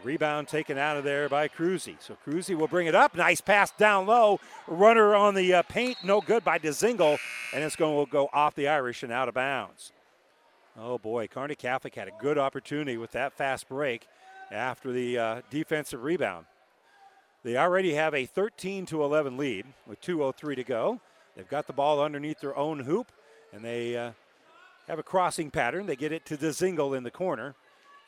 Rebound taken out of there by Cruzy. So Cruzy will bring it up. Nice pass down low. Runner on the uh, paint, no good by DeZingle, and it's going to go off the Irish and out of bounds. Oh boy, Kearney Catholic had a good opportunity with that fast break after the uh, defensive rebound. They already have a 13 to 11 lead with 2:03 to go. They've got the ball underneath their own hoop, and they uh, have a crossing pattern. They get it to DeZingle in the corner.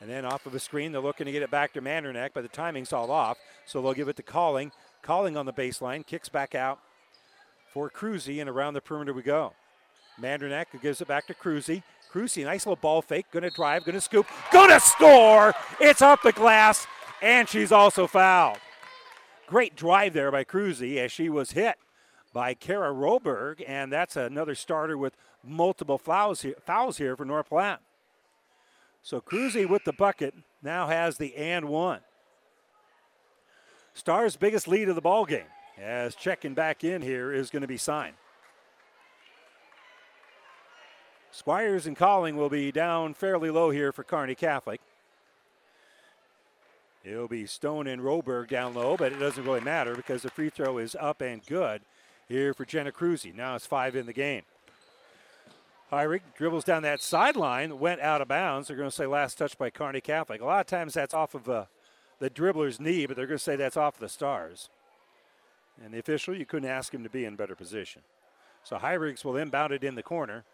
And then off of a screen, they're looking to get it back to Mandernack, but the timing's all off. So they'll give it to Calling. Calling on the baseline, kicks back out for Cruzy, and around the perimeter we go. Mandernack gives it back to Cruzy. Cruzy, nice little ball fake, gonna drive, gonna scoop, gonna score! It's off the glass, and she's also fouled. Great drive there by Cruzy as she was hit by Kara Roberg, and that's another starter with multiple fouls here, fouls here for North Platte. So Cruzy with the bucket now has the and one. Stars' biggest lead of the ball game. As checking back in here is going to be signed. Squires and Calling will be down fairly low here for Kearney Catholic. It'll be Stone and Roberg down low, but it doesn't really matter because the free throw is up and good here for Jenna Cruzy. Now it's five in the game. Heirig dribbles down that sideline, went out of bounds. They're going to say last touch by Kearney Catholic. A lot of times that's off of uh, the dribbler's knee, but they're going to say that's off the stars. And the official, you couldn't ask him to be in better position. So Heirigs will inbound it in the corner.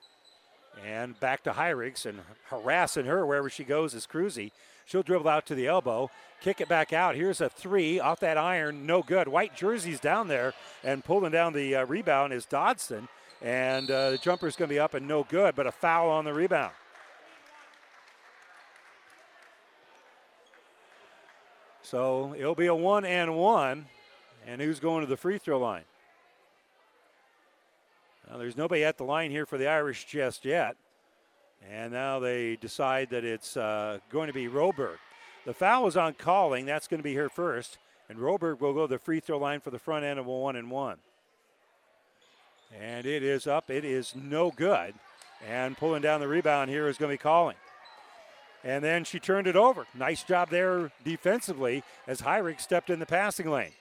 And back to Heirigs and harassing her wherever she goes is Cruzy. She'll dribble out to the elbow, kick it back out. Here's a three off that iron, no good. White jersey's down there, and pulling down the uh, rebound is Dodson. And uh, the jumper's going to be up and no good, but a foul on the rebound. So it'll be a one and one. And who's going to the free throw line? Now, there's nobody at the line here for the Irish just yet. And now they decide that it's uh, going to be Roberg. The foul is on Calling. That's going to be here first. And Roberg will go to the free throw line for the front end of a one and one. And it is up. It is no good. And pulling down the rebound here is going to be Calling. And then she turned it over. Nice job there defensively as Heirig stepped in the passing lane.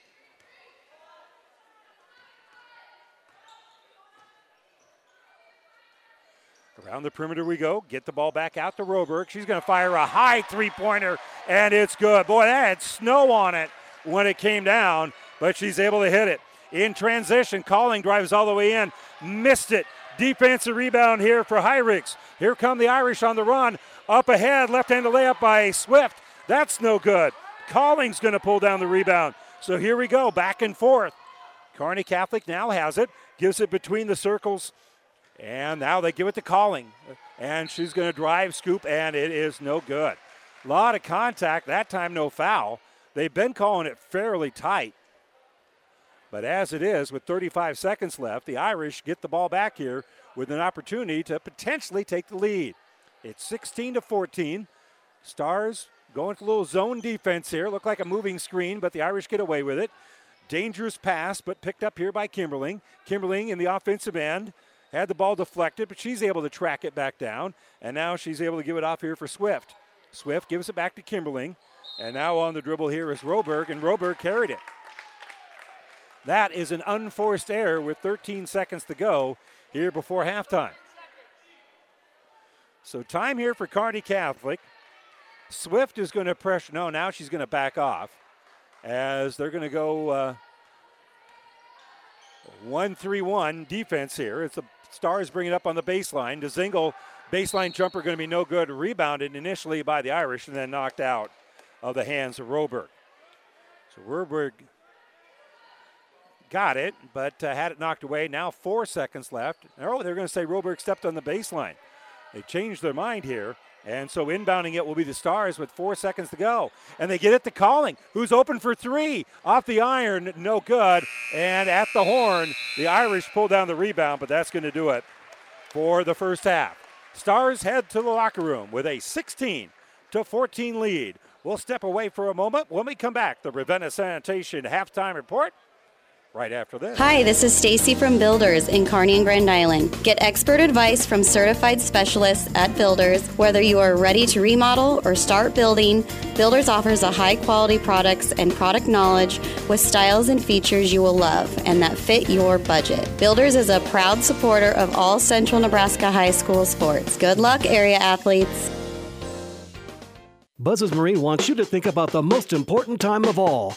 Around the perimeter we go. Get the ball back out to Roberg. She's going to fire a high three pointer, and it's good. Boy, that had snow on it when it came down, but she's able to hit it. In transition, Calling drives all the way in, missed it. Defensive rebound here for Heirigs. Here come the Irish on the run. Up ahead, left handed layup by Swift. That's no good. Calling's going to pull down the rebound. So here we go, back and forth. Kearney Catholic now has it, gives it between the circles and now they give it to Calling. And she's going to drive, scoop, and it is no good. A lot of contact, that time no foul. They've been calling it fairly tight. But as it is, with 35 seconds left, the Irish get the ball back here with an opportunity to potentially take the lead. It's 16 to 14. Stars going to a little zone defense here. Look like a moving screen, but the Irish get away with it. Dangerous pass, but picked up here by Kimberling. Kimberling in the offensive end had the ball deflected, but she's able to track it back down. And now she's able to give it off here for Swift. Swift gives it back to Kimberling. And now on the dribble here is Roberg, and Roberg carried it. That is an unforced error with 13 seconds to go here before halftime. So time here for Kearney Catholic. Swift is going to pressure. No, now she's going to back off as they're going to go uh, 1 3 1 defense here. It's a Stars bring it up on the baseline. DeZingle, baseline jumper going to be no good. Rebounded initially by the Irish and then knocked out of the hands of Roberg. So Roberg got it, but uh, had it knocked away. Now four seconds left. Oh, they're going to say Roberg stepped on the baseline. They changed their mind here. And so inbounding it will be the Stars with four seconds to go. And they get it to Calling, who's open for three. Off the iron, no good. And at the horn, the Irish pull down the rebound, but that's going to do it for the first half. Stars head to the locker room with a 16 to 14 lead. We'll step away for a moment. When we come back, the Ravenna Sanitation halftime report right after this. Hi, this is Stacy from Builders in Kearney and Grand Island. Get expert advice from certified specialists at Builders. Whether you are ready to remodel or start building, Builders offers a high quality products and product knowledge with styles and features you will love and that fit your budget. Builders is a proud supporter of all Central Nebraska high school sports. Good luck, area athletes. Buzz's Marine wants you to think about the most important time of all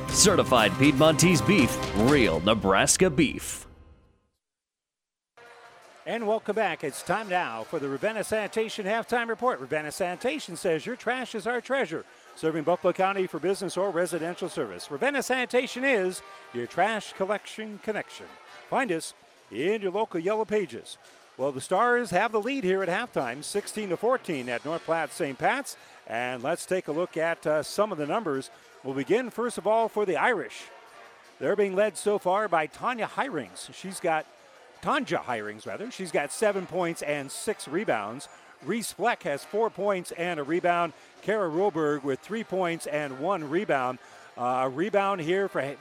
Certified Piedmontese beef, real Nebraska beef. And welcome back. It's time now for the Ravenna Sanitation Halftime Report. Ravenna Sanitation says your trash is our treasure, serving Buffalo County for business or residential service. Ravenna Sanitation is your trash collection connection. Find us in your local Yellow Pages. Well, the Stars have the lead here at halftime, 16 to 14 at North Platte St. Pat's. And let's take a look at uh, some of the numbers. We'll begin, first of all, for the Irish. They're being led so far by Tanya Hirings. She's got Tanja Hirings, rather. She's got seven points and six rebounds. Reese Fleck has four points and a rebound. Kara Roberg with three points and one rebound. Uh, a rebound here for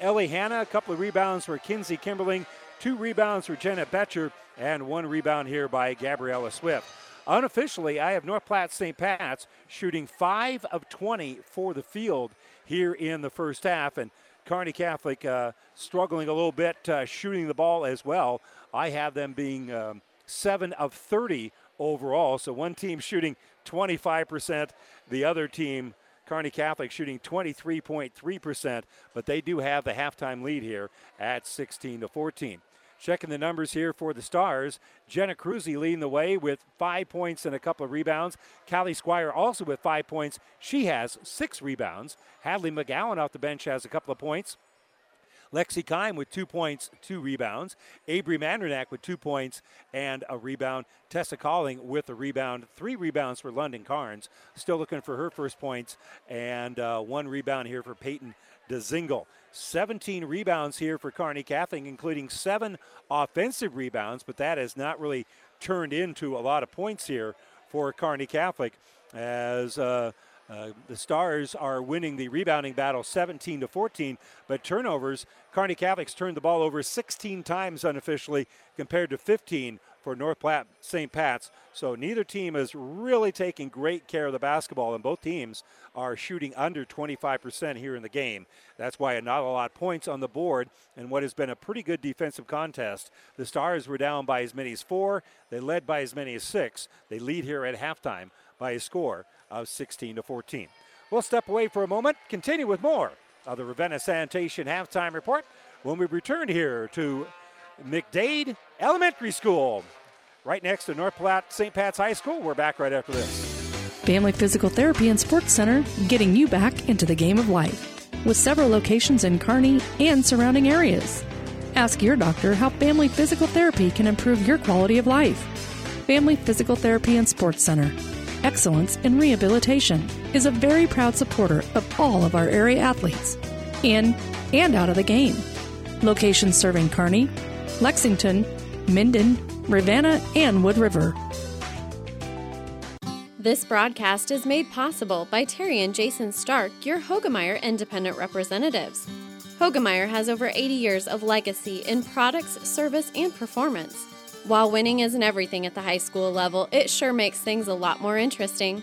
Ellie Hanna, a couple of rebounds for Kinsey Kimberling, two rebounds for Jenna Betcher, and one rebound here by Gabriella Swift. Unofficially, I have North Platte St. Pat's shooting 5 of 20 for the field here in the first half. And Kearney Catholic uh, struggling a little bit uh, shooting the ball as well. I have them being um, 7 of 30 overall. So one team shooting 25%, the other team, Kearney Catholic, shooting 23.3%, but they do have the halftime lead here at 16 to 14. Checking the numbers here for the Stars. Jenna Cruzy leading the way with five points and a couple of rebounds. Callie Squire also with five points. She has six rebounds. Hadley McGowan off the bench has a couple of points. Lexi Kime with two points, two rebounds. Avery Mandernack with two points and a rebound. Tessa Calling with a rebound, three rebounds for London Carnes. Still looking for her first points and uh, one rebound here for Peyton DeZingle. 17 rebounds here for Kearney Catholic, including seven offensive rebounds, but that has not really turned into a lot of points here for Kearney Catholic as uh, uh, the Stars are winning the rebounding battle 17 to 14, but turnovers, Kearney Catholic's turned the ball over 16 times unofficially compared to 15 for North Platte St. Pat's. So neither team is really taking great care of the basketball, and both teams are shooting under 25% here in the game. That's why not a lot of points on the board and what has been a pretty good defensive contest. The Stars were down by as many as four. They led by as many as six. They lead here at halftime by a score of 16 to 14. We'll step away for a moment, continue with more of the Ravenna Sanitation halftime report when we return here to McDade Elementary School, right next to North Platte St. Pat's High School. We're back right after this. Family Physical Therapy and Sports Center, getting you back into the game of life, with several locations in Kearney and surrounding areas. Ask your doctor how Family Physical Therapy can improve your quality of life. Family Physical Therapy and Sports Center, excellence in rehabilitation, is a very proud supporter of all of our area athletes, in and out of the game. Locations serving Kearney, Lexington, Minden, Ravenna, and Wood River. This broadcast is made possible by Terry and Jason Stark, your Hoegemeyer Independent Representatives. Hoegemeyer has over 80 years of legacy in products, service, and performance. While winning isn't everything at the high school level, it sure makes things a lot more interesting.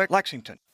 Lexington.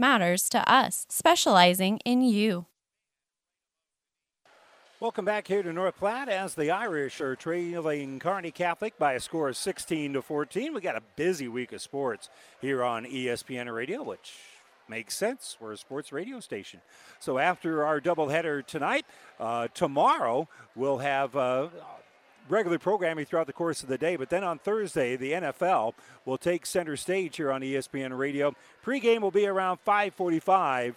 matters to us, specializing in you. Welcome back here to North Platte as the Irish are trailing Kearney Catholic by a score of 16 to 14. We got a busy week of sports here on ESPN Radio, which makes sense. We're a sports radio station. So after our doubleheader tonight, uh, tomorrow we'll have. Uh, regular programming throughout the course of the day. But then on Thursday, the NFL will take center stage here on ESPN Radio. Pregame will be around 5:45.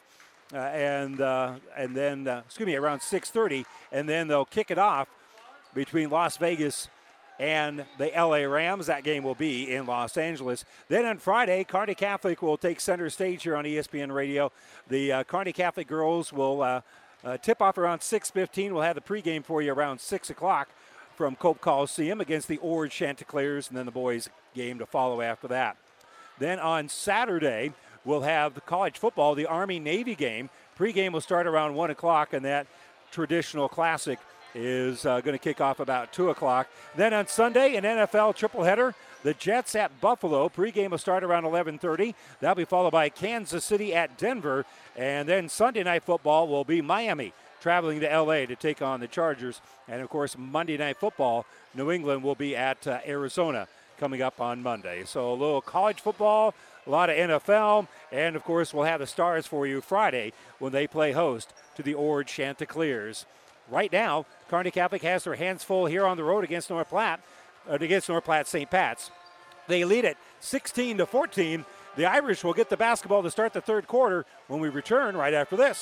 Uh, and uh, and then uh, excuse me around 6:30, and then they'll kick it off between Las Vegas and the LA Rams. That game will be in Los Angeles. Then on Friday, Kearney Catholic will take center stage here on ESPN Radio. The uh, Kearney Catholic girls will uh, uh, tip off around 6:15. We'll have the pregame for you around 6 o'clock from Cope Coliseum against the Ord Chanticleers, and then the boys' game to follow after that. Then on Saturday, we'll have college football, the Army Navy game. Pregame will start around 1 o'clock, and that traditional classic is uh, going to kick off about 2 o'clock. Then on Sunday, an NFL triple-header. The Jets at Buffalo. Pregame will start around 11:30. That'll be followed by Kansas City at Denver, and then Sunday night football will be Miami traveling to LA to take on the Chargers. And of course, Monday Night Football, New England will be at uh, Arizona coming up on Monday. So a little college football, a lot of NFL, and of course, we'll have the Stars for you Friday when they play host to the Ord Chanticleers. Right now, Kearney Catholic has their hands full here on the road against North Platte, uh, against North Platte St. Pat's. They lead it 16 to 14. The Irish will get the basketball to start the third quarter when we return right after this.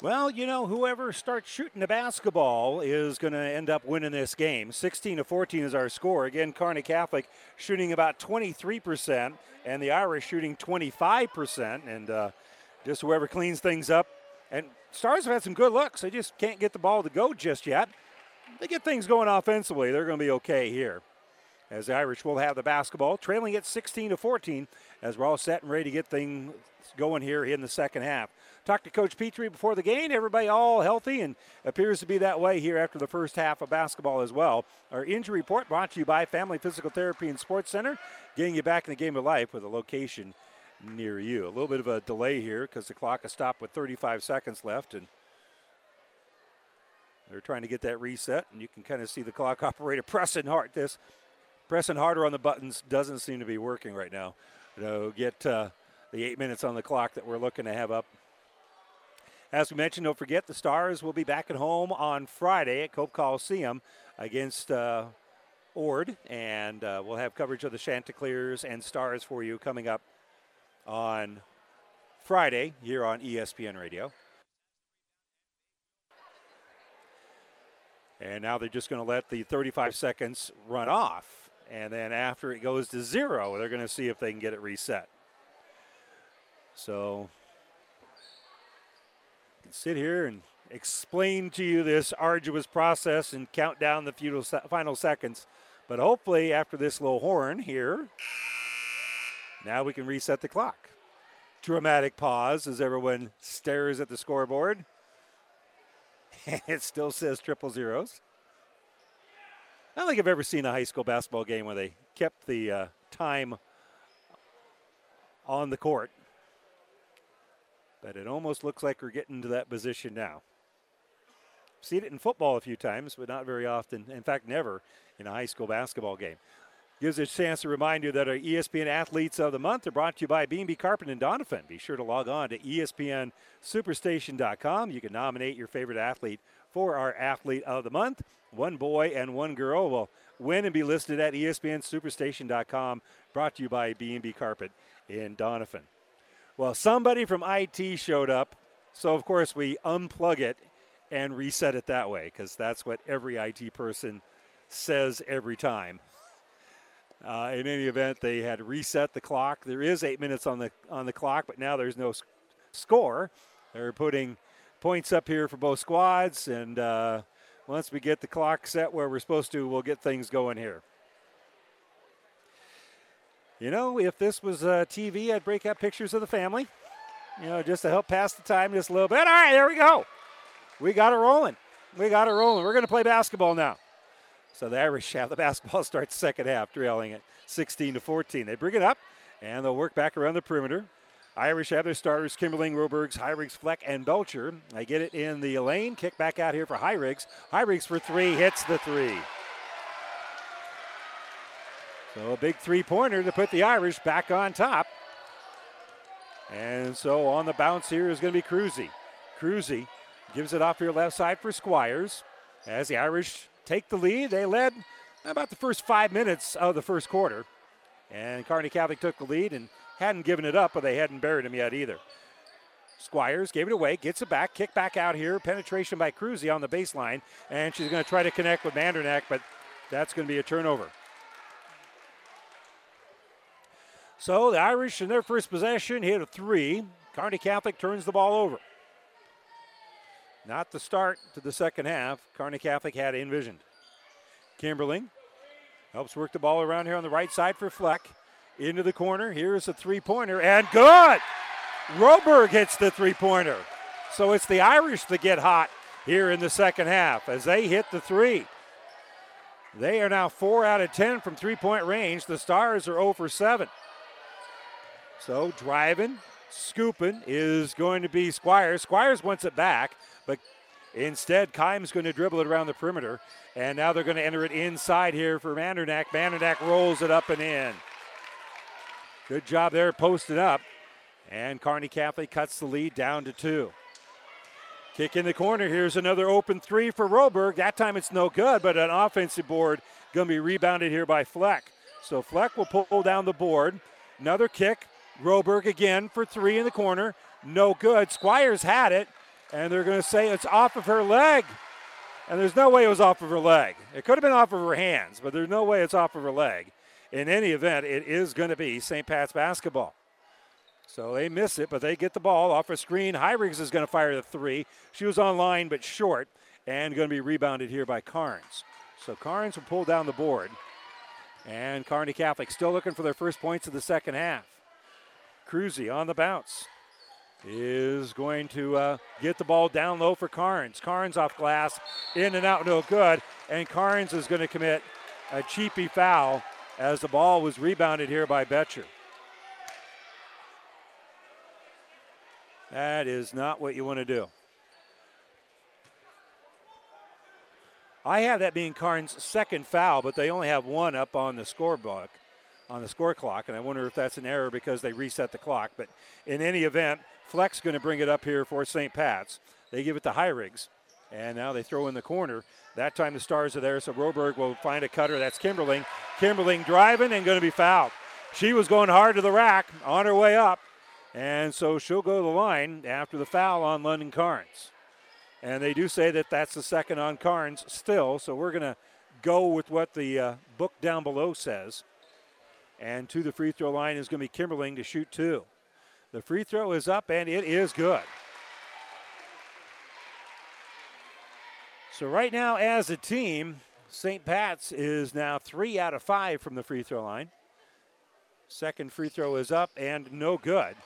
Well, you know, whoever starts shooting the basketball is going to end up winning this game. 16 to 14 is our score. Again, Kearney Catholic shooting about 23%, and the Irish shooting 25%. And uh, just whoever cleans things up. And Stars have had some good looks. They just can't get the ball to go just yet. They get things going offensively. They're going to be okay here. As the Irish will have the basketball, trailing at 16 to 14, as we're all set and ready to get things going here in the second half. Talked to Coach Petrie before the game. Everybody all healthy and appears to be that way here after the first half of basketball as well. Our injury report brought to you by Family Physical Therapy and Sports Center, getting you back in the game of life with a location near you. A little bit of a delay here because the clock has stopped with 35 seconds left and they're trying to get that reset, and you can kind of see the clock operator pressing hard. This pressing harder on the buttons doesn't seem to be working right now. To get uh, the eight minutes on the clock that we're looking to have up as we mentioned, don't forget the Stars will be back at home on Friday at Cope Coliseum against uh, Ord, and uh, we'll have coverage of the Chanticleers and Stars for you coming up on Friday here on ESPN Radio. And now they're just going to let the 35 seconds run off. And then after it goes to zero, they're going to see if they can get it reset. So, sit here and explain to you this arduous process and count down the final seconds. But hopefully, after this little horn here, now we can reset the clock. Dramatic pause as everyone stares at the scoreboard. it still says triple zeros. I don't think I've ever seen a high school basketball game where they kept the uh, time on the court. But it almost looks like we're getting to that position now. Seen it in football a few times, but not very often. In fact, never in a high school basketball game. Gives us a chance to remind you that our ESPN Athletes of the Month are brought to you by B&B Carpet and Donovan. Be sure to log on to ESPNSuperstation.com. You can nominate your favorite athlete for our Athlete of the Month. One boy and one girl will win and be listed at ESPNSuperstation.com. Brought to you by B&B Carpet in Donovan. Well, somebody from IT showed up, so of course we unplug it and reset it that way because that's what every IT person says every time. Uh, in any event, they had reset the clock. There is eight minutes on the on the clock, but now there's no score. They're putting points up here for both squads, and uh, once we get the clock set where we're supposed to, we'll get things going here. You know, if this was uh, TV, I'd break out pictures of the family, you know, just to help pass the time just a little bit. All right, there we go. We got it rolling. We got it rolling. We're going to play basketball now. So the Irish have the basketball starts second half, trailing at 16 to 14. They bring it up, and they'll work back around the perimeter. Irish have their starters, Kimberling, Robergs, Hyrigs, Fleck, and Betcher. They get it in the lane. Kick back out here for Hyrigs. Hyrigs for three, hits the three. So a big three-pointer to put the Irish back on top. And so on the bounce here is going to be Cruzy. Cruzy gives it off here left side for Squires. As the Irish take the lead, they led about the first five minutes of the first quarter. And Kearney Catholic took the lead and hadn't given it up, but they hadn't buried him yet either. Squires gave it away, gets it back, kick back out here. Penetration by Cruzy on the baseline, and she's going to try to connect with Mandernack, but that's going to be a turnover. So the Irish in their first possession hit a three. Kearney Catholic turns the ball over. Not the start to the second half. Kearney Catholic had envisioned. Kimberling helps work the ball around here on the right side for Fleck. Into the corner. Here's a three pointer, and good! Roberg hits the three pointer. So it's the Irish that get hot here in the second half as they hit the three. They are now four out of 10 from three point range. The Stars are 0 for 7. So driving, scooping is going to be Squires. Squires wants it back, but instead, Kime's going to dribble it around the perimeter. And now they're going to enter it inside here for Mandernack. Mandernack rolls it up and in. Good job there, posted up. And Kearney Catholic cuts the lead down to two. Kick in the corner. Here's another open three for Roberg. That time it's no good, but an offensive board going to be rebounded here by Fleck. So Fleck will pull down the board. Another kick. Roberg again for three in the corner. No good. Squires had it, and they're going to say it's off of her leg. And there's no way it was off of her leg. It could have been off of her hands, but there's no way it's off of her leg. In any event, it is going to be St. Pat's basketball. So they miss it, but they get the ball off a screen. Hyrigs is going to fire the three. She was on line, but short, and going to be rebounded here by Carnes. So Carnes will pull down the board. And Kearney Catholic still looking for their first points of the second half. Cruzy on the bounce is going to uh, get the ball down low for Carnes. Carnes off glass, in and out, no good. And Carnes is going to commit a cheapy foul as the ball was rebounded here by Betcher. That is not what you want to do. I have that being Carnes' second foul, but they only have one up on the scorebook, on the score clock, and I wonder if that's an error because they reset the clock. But in any event, Fleck's going to bring it up here for St. Pat's. They give it to Hyrigs. And now they throw in the corner. That time the Stars are there, so Roberg will find a cutter. That's Kimberling. Kimberling driving and going to be fouled. She was going hard to the rack on her way up, and so she'll go to the line after the foul on London Carnes. And they do say that that's the second on Carnes still, so we're going to go with what the uh, book down below says. And to the free throw line is going to be Kimberling to shoot two. The free throw is up and it is good. So, right now, as a team, St. Pat's is now three out of five from the free throw line. Second free throw is up and no good.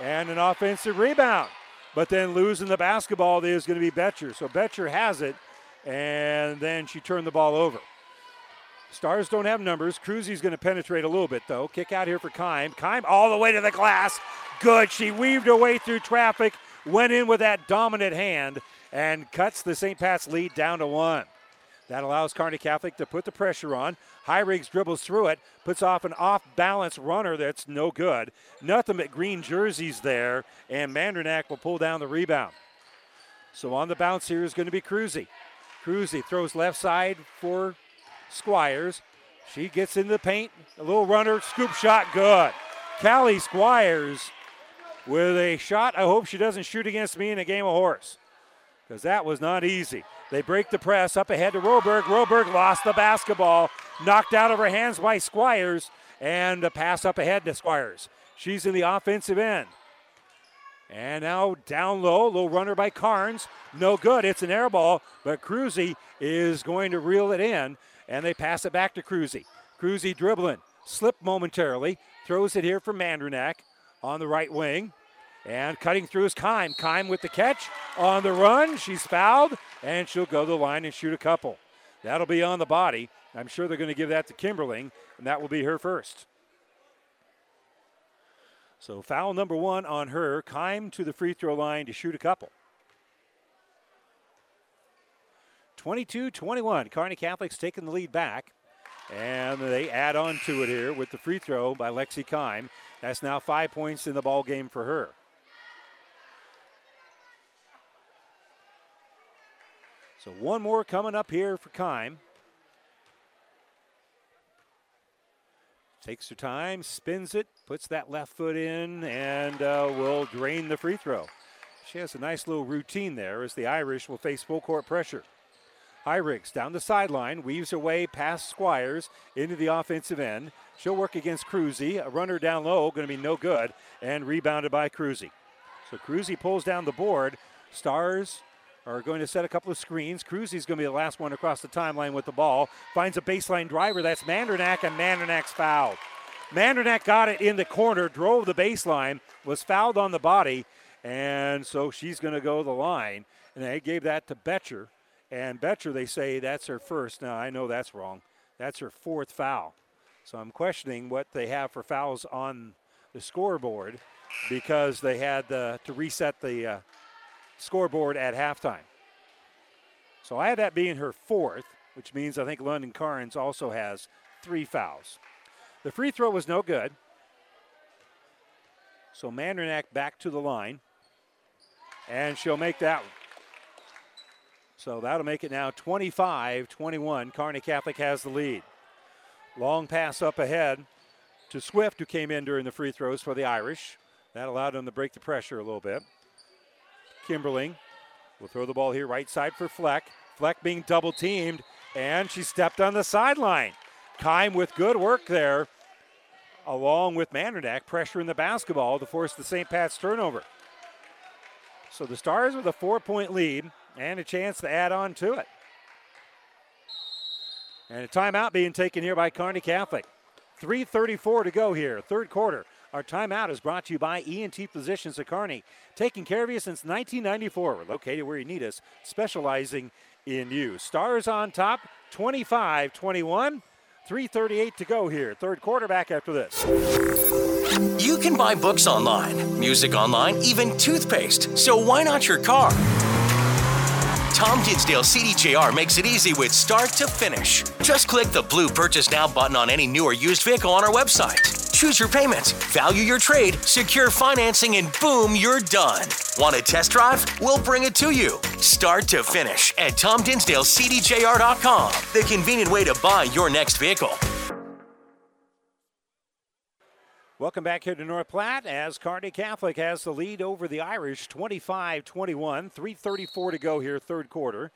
And an offensive rebound. But then losing the basketball is going to be Betcher. So Betcher has it, and then she turned the ball over. Stars don't have numbers. Cruzy's going to penetrate a little bit, though. Kick out here for Kime. Kime all the way to the glass. Good. She weaved her way through traffic, went in with that dominant hand, and cuts the St. Pat's lead down to one. That allows Kearney Catholic to put the pressure on. Riggs dribbles through it, puts off an off balance runner that's no good. Nothing but green jerseys there, and Mandernack will pull down the rebound. So on the bounce here is going to be Cruzy. Cruzy throws left side for Squires. She gets in the paint. A little runner, scoop shot, good. Callie Squires with a shot. I hope she doesn't shoot against me in a game of horse because that was not easy. They break the press up ahead to Roberg. Roberg lost the basketball, knocked out of her hands by Squires, and a pass up ahead to Squires. She's in the offensive end. And now down low, little runner by Carnes. No good. It's an air ball, but Cruzy is going to reel it in and they pass it back to Cruzy. Cruzy dribbling, slipped momentarily, throws it here for Mandernack on the right wing. And cutting through is Kime. Kime with the catch on the run. She's fouled, and she'll go to the line and shoot a couple. That'll be on the body. I'm sure they're going to give that to Kimberling, and that will be her first. So foul number one on her. Kime to the free throw line to shoot a couple. 22 21. Kearney Catholic's taking the lead back. And they add on to it here with the free throw by Lexi Kime. That's now five points in the ball game for her. So one more coming up here for Kime. Takes her time, spins it, puts that left foot in, and uh, will drain the free throw. She has a nice little routine there as the Irish will face full court pressure. Hyrigs down the sideline, weaves her way past Squires into the offensive end. She'll work against Cruzy. A runner down low, going to be no good, and rebounded by Cruzy. So Cruzy pulls down the board. Stars are going to set a couple of screens. Cruzy's going to be the last one across the timeline with the ball. Finds a baseline driver. That's Mandernack, and Mandernack's fouled. Mandernack got it in the corner, drove the baseline, was fouled on the body, and so she's going to go the line. And they gave that to Betcher. And Betcher, they say that's her first. Now, I know that's wrong. That's her fourth foul. So I'm questioning what they have for fouls on the scoreboard because they had to reset the uh, scoreboard at halftime. So I had that being her fourth, which means I think London Carnes also has three fouls. The free throw was no good. So Mandernack back to the line. And she'll make that one. So that'll make it now 25 21. Kearney Catholic has the lead. Long pass up ahead to Swift, who came in during the free throws for the Irish. That allowed them to break the pressure a little bit. Kimberling will throw the ball here right side for Fleck. Fleck being double teamed, and she stepped on the sideline. Kime with good work there, along with Mandernack pressuring the basketball to force the St. Pat's turnover. So the Stars with a four point lead and a chance to add on to it. And a timeout being taken here by Kearney Catholic. 3.34 to go here, third quarter. Our timeout is brought to you by ENT Physicians of Kearney, taking care of you since 1994. We're located where you need us, specializing in you. Stars on top, 25 21. 3.38 to go here. Third quarterback after this. You can buy books online, music online, even toothpaste. So why not your car? Tom Dinsdale CDJR makes it easy with start to finish. Just click the blue Purchase Now button on any new or used vehicle on our website. Choose your payments, value your trade, secure financing, and boom, you're done. Want a test drive? We'll bring it to you. Start to finish at TomDinsdaleCDJR.com, the convenient way to buy your next vehicle. Welcome back here to North Platte as Kearney Catholic has the lead over the Irish 25 21. 3.34 to go here, third quarter.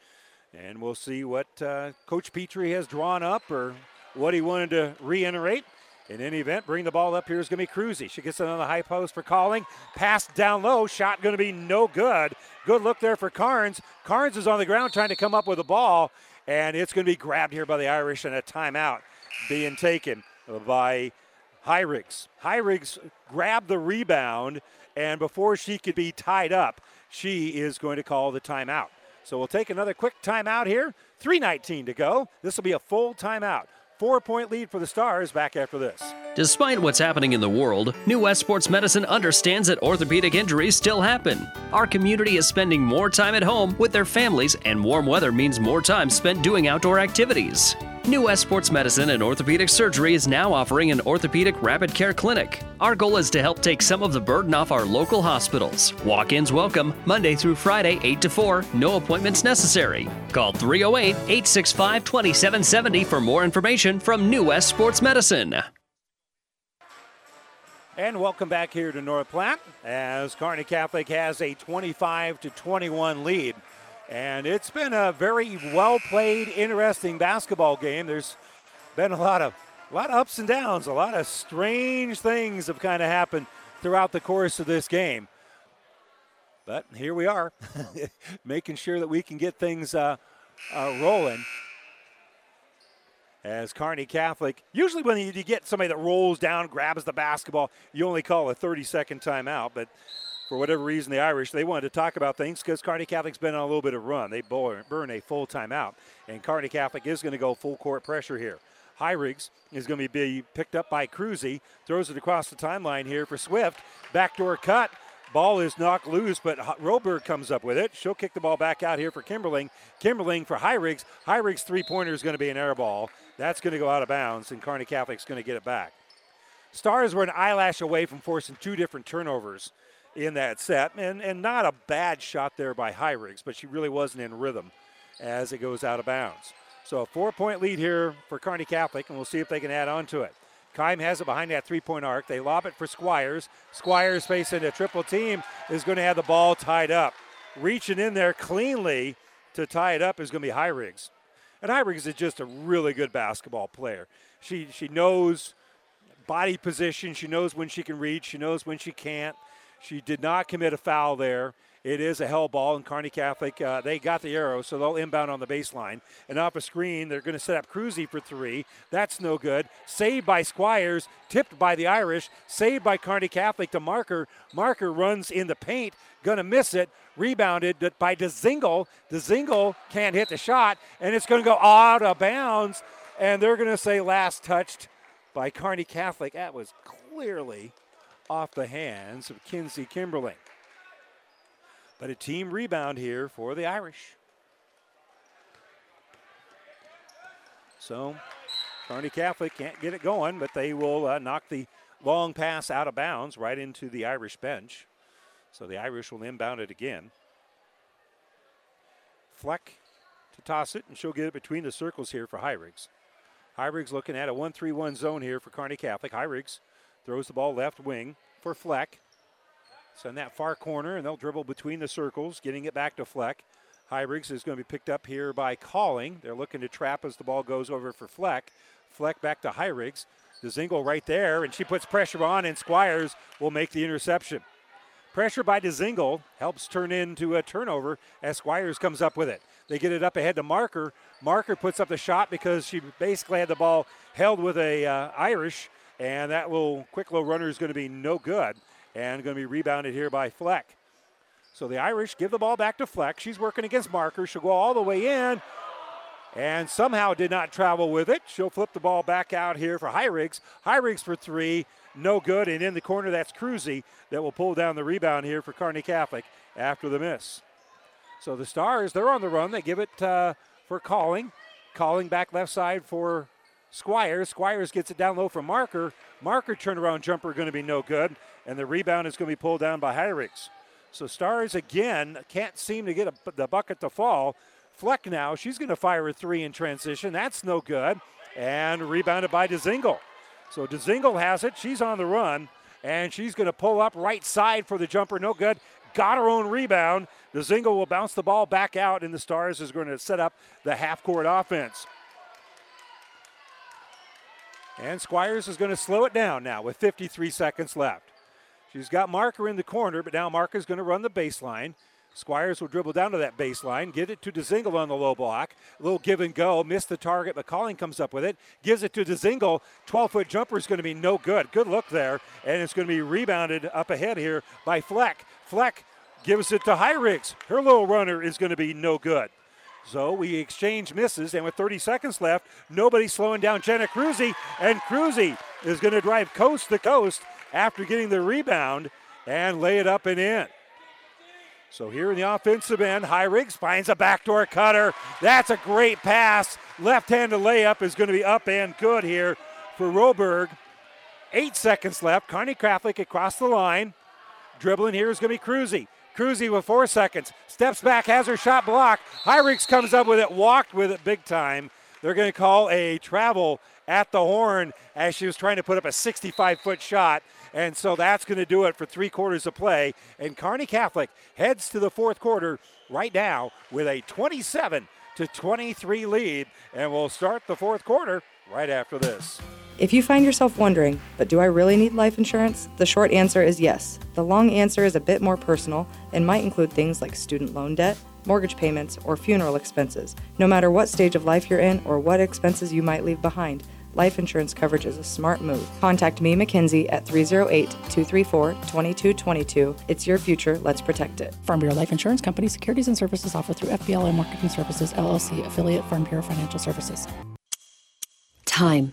And we'll see what uh, Coach Petrie has drawn up or what he wanted to reiterate. In any event, bring the ball up here is going to be Cruzy. She gets it on the high post for Calling. Pass down low. Shot going to be no good. Good look there for Carnes. Carnes is on the ground trying to come up with the ball, and it's going to be grabbed here by the Irish and a timeout being taken by Hyrigs. Hyrigs grabbed the rebound, and before she could be tied up, she is going to call the timeout. So we'll take another quick timeout here. 3.19 to go. This will be a full timeout. Four point lead for the Stars back after this. Despite what's happening in the world, New West Sports Medicine understands that orthopedic injuries still happen. Our community is spending more time at home with their families, and warm weather means more time spent doing outdoor activities. New West Sports Medicine and Orthopedic Surgery is now offering an orthopedic rapid care clinic. Our goal is to help take some of the burden off our local hospitals. Walk ins welcome, Monday through Friday, 8 to 4, no appointments necessary. Call 308 865 2770 for more information from New West Sports Medicine. And welcome back here to North Platte as Kearney Catholic has a 25 to 21 lead. And it's been a very well played, interesting basketball game. There's been a lot of a lot of ups and downs, a lot of strange things have kind of happened throughout the course of this game. But here we are, making sure that we can get things uh, uh, rolling. As Kearney Catholic, usually when you get somebody that rolls down, grabs the basketball, you only call a 30 second timeout. But for whatever reason, the Irish, they wanted to talk about things because Kearney Catholic's been on a little bit of run. They burn a full timeout. And Kearney Catholic is going to go full court pressure here. Hyrigs is going to be picked up by Cruzy. Throws it across the timeline here for Swift. Backdoor cut. Ball is knocked loose, but Roberg comes up with it. She'll kick the ball back out here for Kimberling. Kimberling for Hyrigs. Hyrigs' three pointer is going to be an air ball. That's going to go out of bounds, and Kearney Catholic's going to get it back. Stars were an eyelash away from forcing two different turnovers in that set. And, and not a bad shot there by Hyrigs, but she really wasn't in rhythm as it goes out of bounds. So a four point lead here for Kearney Catholic, and we'll see if they can add on to it. Kime has it behind that three point arc. They lob it for Squires. Squires facing a triple team is going to have the ball tied up. Reaching in there cleanly to tie it up is going to be Hyrigs. And Hyrigs is just a really good basketball player. She, she knows body position, she knows when she can reach, she knows when she can't. She did not commit a foul there. It is a hell ball, and Kearney Catholic, uh, they got the arrow, so they'll inbound on the baseline. And off a screen, they're going to set up Cruzy for three. That's no good. Saved by Squires, tipped by the Irish, saved by Kearney Catholic to Marker. Marker runs in the paint, going to miss it. Rebounded by DeZingle. DeZingle can't hit the shot, and it's going to go out of bounds. And they're going to say last touched by Kearney Catholic. That was clearly off the hands of Kinsey Kimberling. But a team rebound here for the Irish. So Kearney Catholic can't get it going, but they will uh, knock the long pass out of bounds right into the Irish bench. So the Irish will inbound it again. Fleck to toss it, and she'll get it between the circles here for Hyrigs. Hyrigs looking at a 1 3 1 zone here for Kearney Catholic. Hyrigs Throws the ball left wing for Fleck. Send that far corner, and they'll dribble between the circles, getting it back to Fleck. Hyrigs is going to be picked up here by Calling. They're looking to trap as the ball goes over for Fleck. Fleck back to Hyrigs. DeZingle right there, and she puts pressure on, and Squires will make the interception. Pressure by DeZingle helps turn into a turnover as Squires comes up with it. They get it up ahead to Marker. Marker puts up the shot because she basically had the ball held with a uh, Irish, and that little quick low runner is going to be no good and going to be rebounded here by Fleck. So the Irish give the ball back to Fleck. She's working against Marker. She'll go all the way in and somehow did not travel with it. She'll flip the ball back out here for Hyrigs. Hyrigs for three, no good. And in the corner, that's Cruzy that will pull down the rebound here for Kearney Catholic after the miss. So the Stars, they're on the run. They give it uh, for Calling. Calling back left side for Squires. Squires gets it down low for Marker. Marker turnaround jumper going to be no good, and the rebound is going to be pulled down by Hyrigs. So Stars again can't seem to get a, the bucket to fall. Fleck now, she's going to fire a three in transition. That's no good. And rebounded by DeZingle. So DeZingle has it. She's on the run. And she's going to pull up right side for the jumper. No good. Got her own rebound. DeZingle will bounce the ball back out, and the Stars is going to set up the half court offense. And Squires is going to slow it down now with 53 seconds left. She's got Marker in the corner, but now Marker's going to run the baseline. Squires will dribble down to that baseline, get it to DeZingle on the low block. A little give and go, missed the target, but Calling comes up with it, gives it to DeZingle. 12 foot jumper is going to be no good. Good look there, and it's going to be rebounded up ahead here by Fleck. Fleck gives it to Hyrigs. Her little runner is going to be no good. So we exchange misses, and with 30 seconds left, nobody slowing down Jenna Cruzy, and Cruzy is going to drive coast to coast after getting the rebound and lay it up and in. So here in the offensive end, Hyrigs finds a backdoor cutter. That's a great pass. Left-handed layup is going to be up and good here for Roberg. Eight seconds left. Kearney Catholic across the line. Dribbling here is going to be Cruzy. Cruzy with four seconds. Steps back, has her shot blocked. Hyrigs comes up with it, walked with it big time. They're going to call a travel at the horn as she was trying to put up a 65 foot shot. And so that's going to do it for three quarters of play. And Kearney Catholic heads to the fourth quarter right now with a 27 to 23 lead. And we'll start the fourth quarter right after this. If you find yourself wondering, but do I really need life insurance? The short answer is yes. The long answer is a bit more personal and might include things like student loan debt, mortgage payments, or funeral expenses. No matter what stage of life you're in or what expenses you might leave behind, life insurance coverage is a smart move. Contact me, Mackenzie, at 308 234 2222. It's your future. Let's protect it. Farm Bureau Life Insurance Company securities and services offered through FBLM Marketing Services, LLC, affiliate Farm Bureau Financial Services. Time.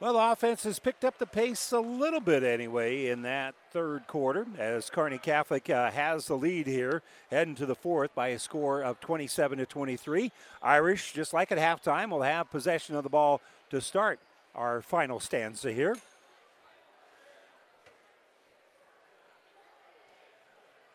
Well, the offense has picked up the pace a little bit anyway in that third quarter as Kearney Catholic uh, has the lead here, heading to the fourth by a score of 27 to 23. Irish, just like at halftime, will have possession of the ball to start our final stanza here.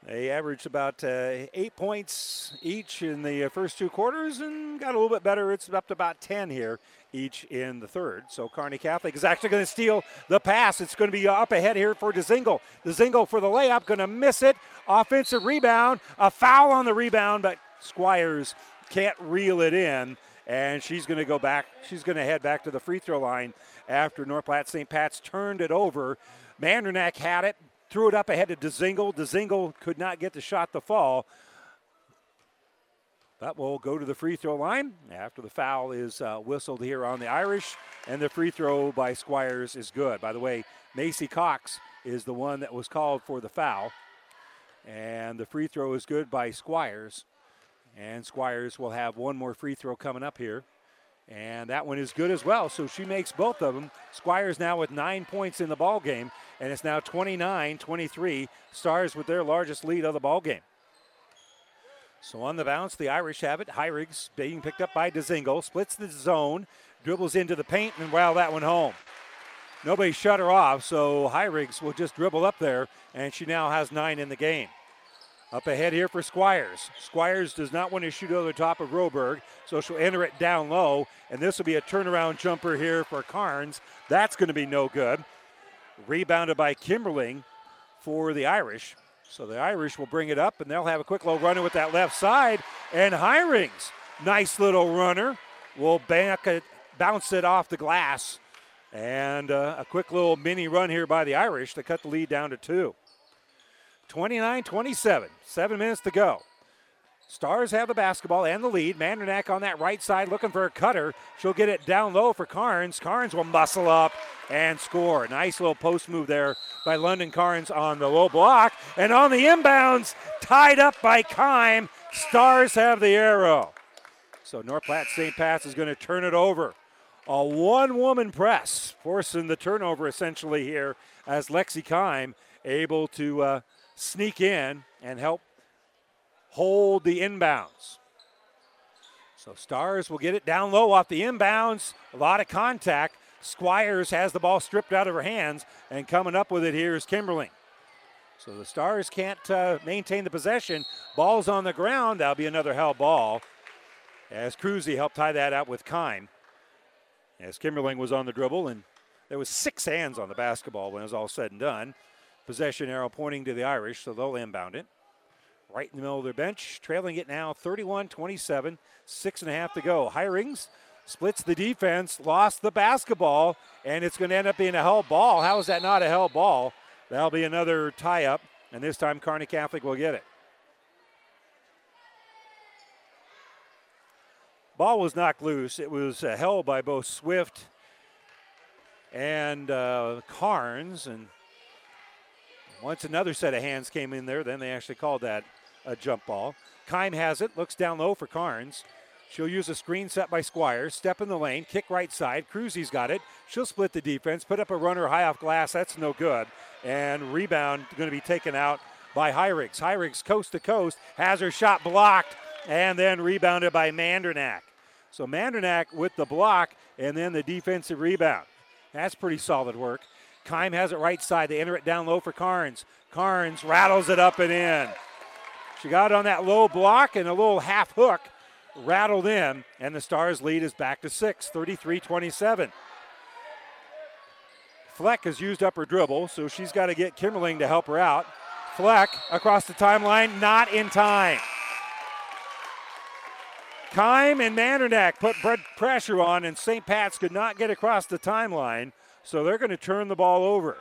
They averaged about uh, eight points each in the uh, first two quarters and got a little bit better. It's up to about 10 here each in the third. So Kearney Catholic is actually going to steal the pass. It's going to be up ahead here for DeZingle. DeZingle for the layup, going to miss it. Offensive rebound, a foul on the rebound, but Squires can't reel it in. And she's going to go back. She's going to head back to the free throw line after North Platte St. Pat's turned it over. Mandernack had it, threw it up ahead to DeZingle. DeZingle could not get the shot to fall. But will go to the free throw line after the foul is uh, whistled here on the Irish, and the free throw by Squires is good. By the way, Macy Cox is the one that was called for the foul, and the free throw is good by Squires. And Squires will have one more free throw coming up here. And that one is good as well. So she makes both of them. Squires now with nine points in the ball game, and it's now 29-23. Stars with their largest lead of the ball game. So on the bounce, the Irish have it. Hyrigs being picked up by DeZingle. Splits the zone, dribbles into the paint, and wow, that one home. Nobody shut her off, so Hyrigs will just dribble up there, and she now has nine in the game. Up ahead here for Squires. Squires does not want to shoot over the top of Roberg, so she'll enter it down low, and this will be a turnaround jumper here for Carnes. That's going to be no good. Rebounded by Kimberling for the Irish. So the Irish will bring it up, and they'll have a quick little runner with that left side. And Hirings, nice little runner, will back it, bounce it off the glass. And uh, a quick little mini run here by the Irish to cut the lead down to two. 29 27, seven minutes to go. Stars have the basketball and the lead. Mandernack on that right side looking for a cutter. She'll get it down low for Carnes. Carnes will muscle up and score. Nice little post move there by London Carnes on the low block. And on the inbounds, tied up by Kime. Stars have the arrow. So North Platte St. Pat's is going to turn it over. A one woman press, forcing the turnover essentially here as Lexi Kime able to uh, sneak in and help hold the inbounds. So Stars will get it down low off the inbounds. A lot of contact. Squires has the ball stripped out of her hands, and coming up with it here is Kimberling. So the Stars can't uh, maintain the possession. Ball's on the ground. That'll be another held ball. As Cruzy helped tie that out with Kime. As Kimberling was on the dribble, and there was six hands on the basketball when it was all said and done. Possession arrow pointing to the Irish, so they'll inbound it right in the middle of their bench, trailing it now 31 27, six and a half to go. Hirings splits the defense, lost the basketball, and it's going to end up being a held ball. How is that not a held ball? That'll be another tie up, and this time Kearney Catholic will get it. Ball was knocked loose. It was uh, held by both Swift and uh, Carnes, and once another set of hands came in there, then they actually called that a jump ball. Kime has it, looks down low for Carnes. She'll use a screen set by Squires, step in the lane, kick right side. Cruzy's got it. She'll split the defense, put up a runner high off glass. That's no good. And rebound going to be taken out by Hyrigs. Hyrigs coast to coast has her shot blocked and then rebounded by Mandernack. So Mandernack with the block and then the defensive rebound. That's pretty solid work. Kime has it right side. They enter it down low for Carnes. Carnes rattles it up and in. She got on that low block and a little half hook rattled in, and the Stars' lead is back to six, 33 27. Fleck has used up her dribble, so she's got to get Kimberling to help her out. Fleck across the timeline, not in time. Kime and Mandernack put pressure on, and St. Pat's could not get across the timeline, so they're going to turn the ball over.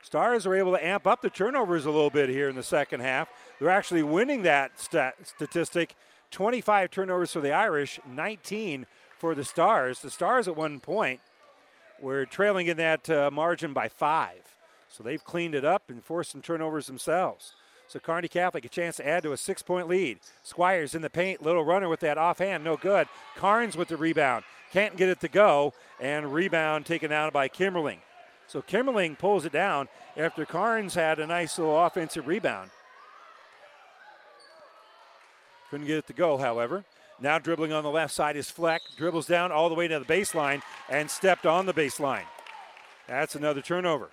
Stars are able to amp up the turnovers a little bit here in the second half. They're actually winning that stat- statistic 25 turnovers for the Irish, 19 for the Stars. The Stars at one point were trailing in that uh, margin by five. So they've cleaned it up and forced some turnovers themselves. So Kearney Catholic a chance to add to a six point lead. Squires in the paint, little runner with that offhand, no good. Carnes with the rebound, can't get it to go, and rebound taken out by Kimberling. So Kimberling pulls it down after Carnes had a nice little offensive rebound. Couldn't get it to go, however. Now dribbling on the left side is Fleck. Dribbles down all the way to the baseline and stepped on the baseline. That's another turnover.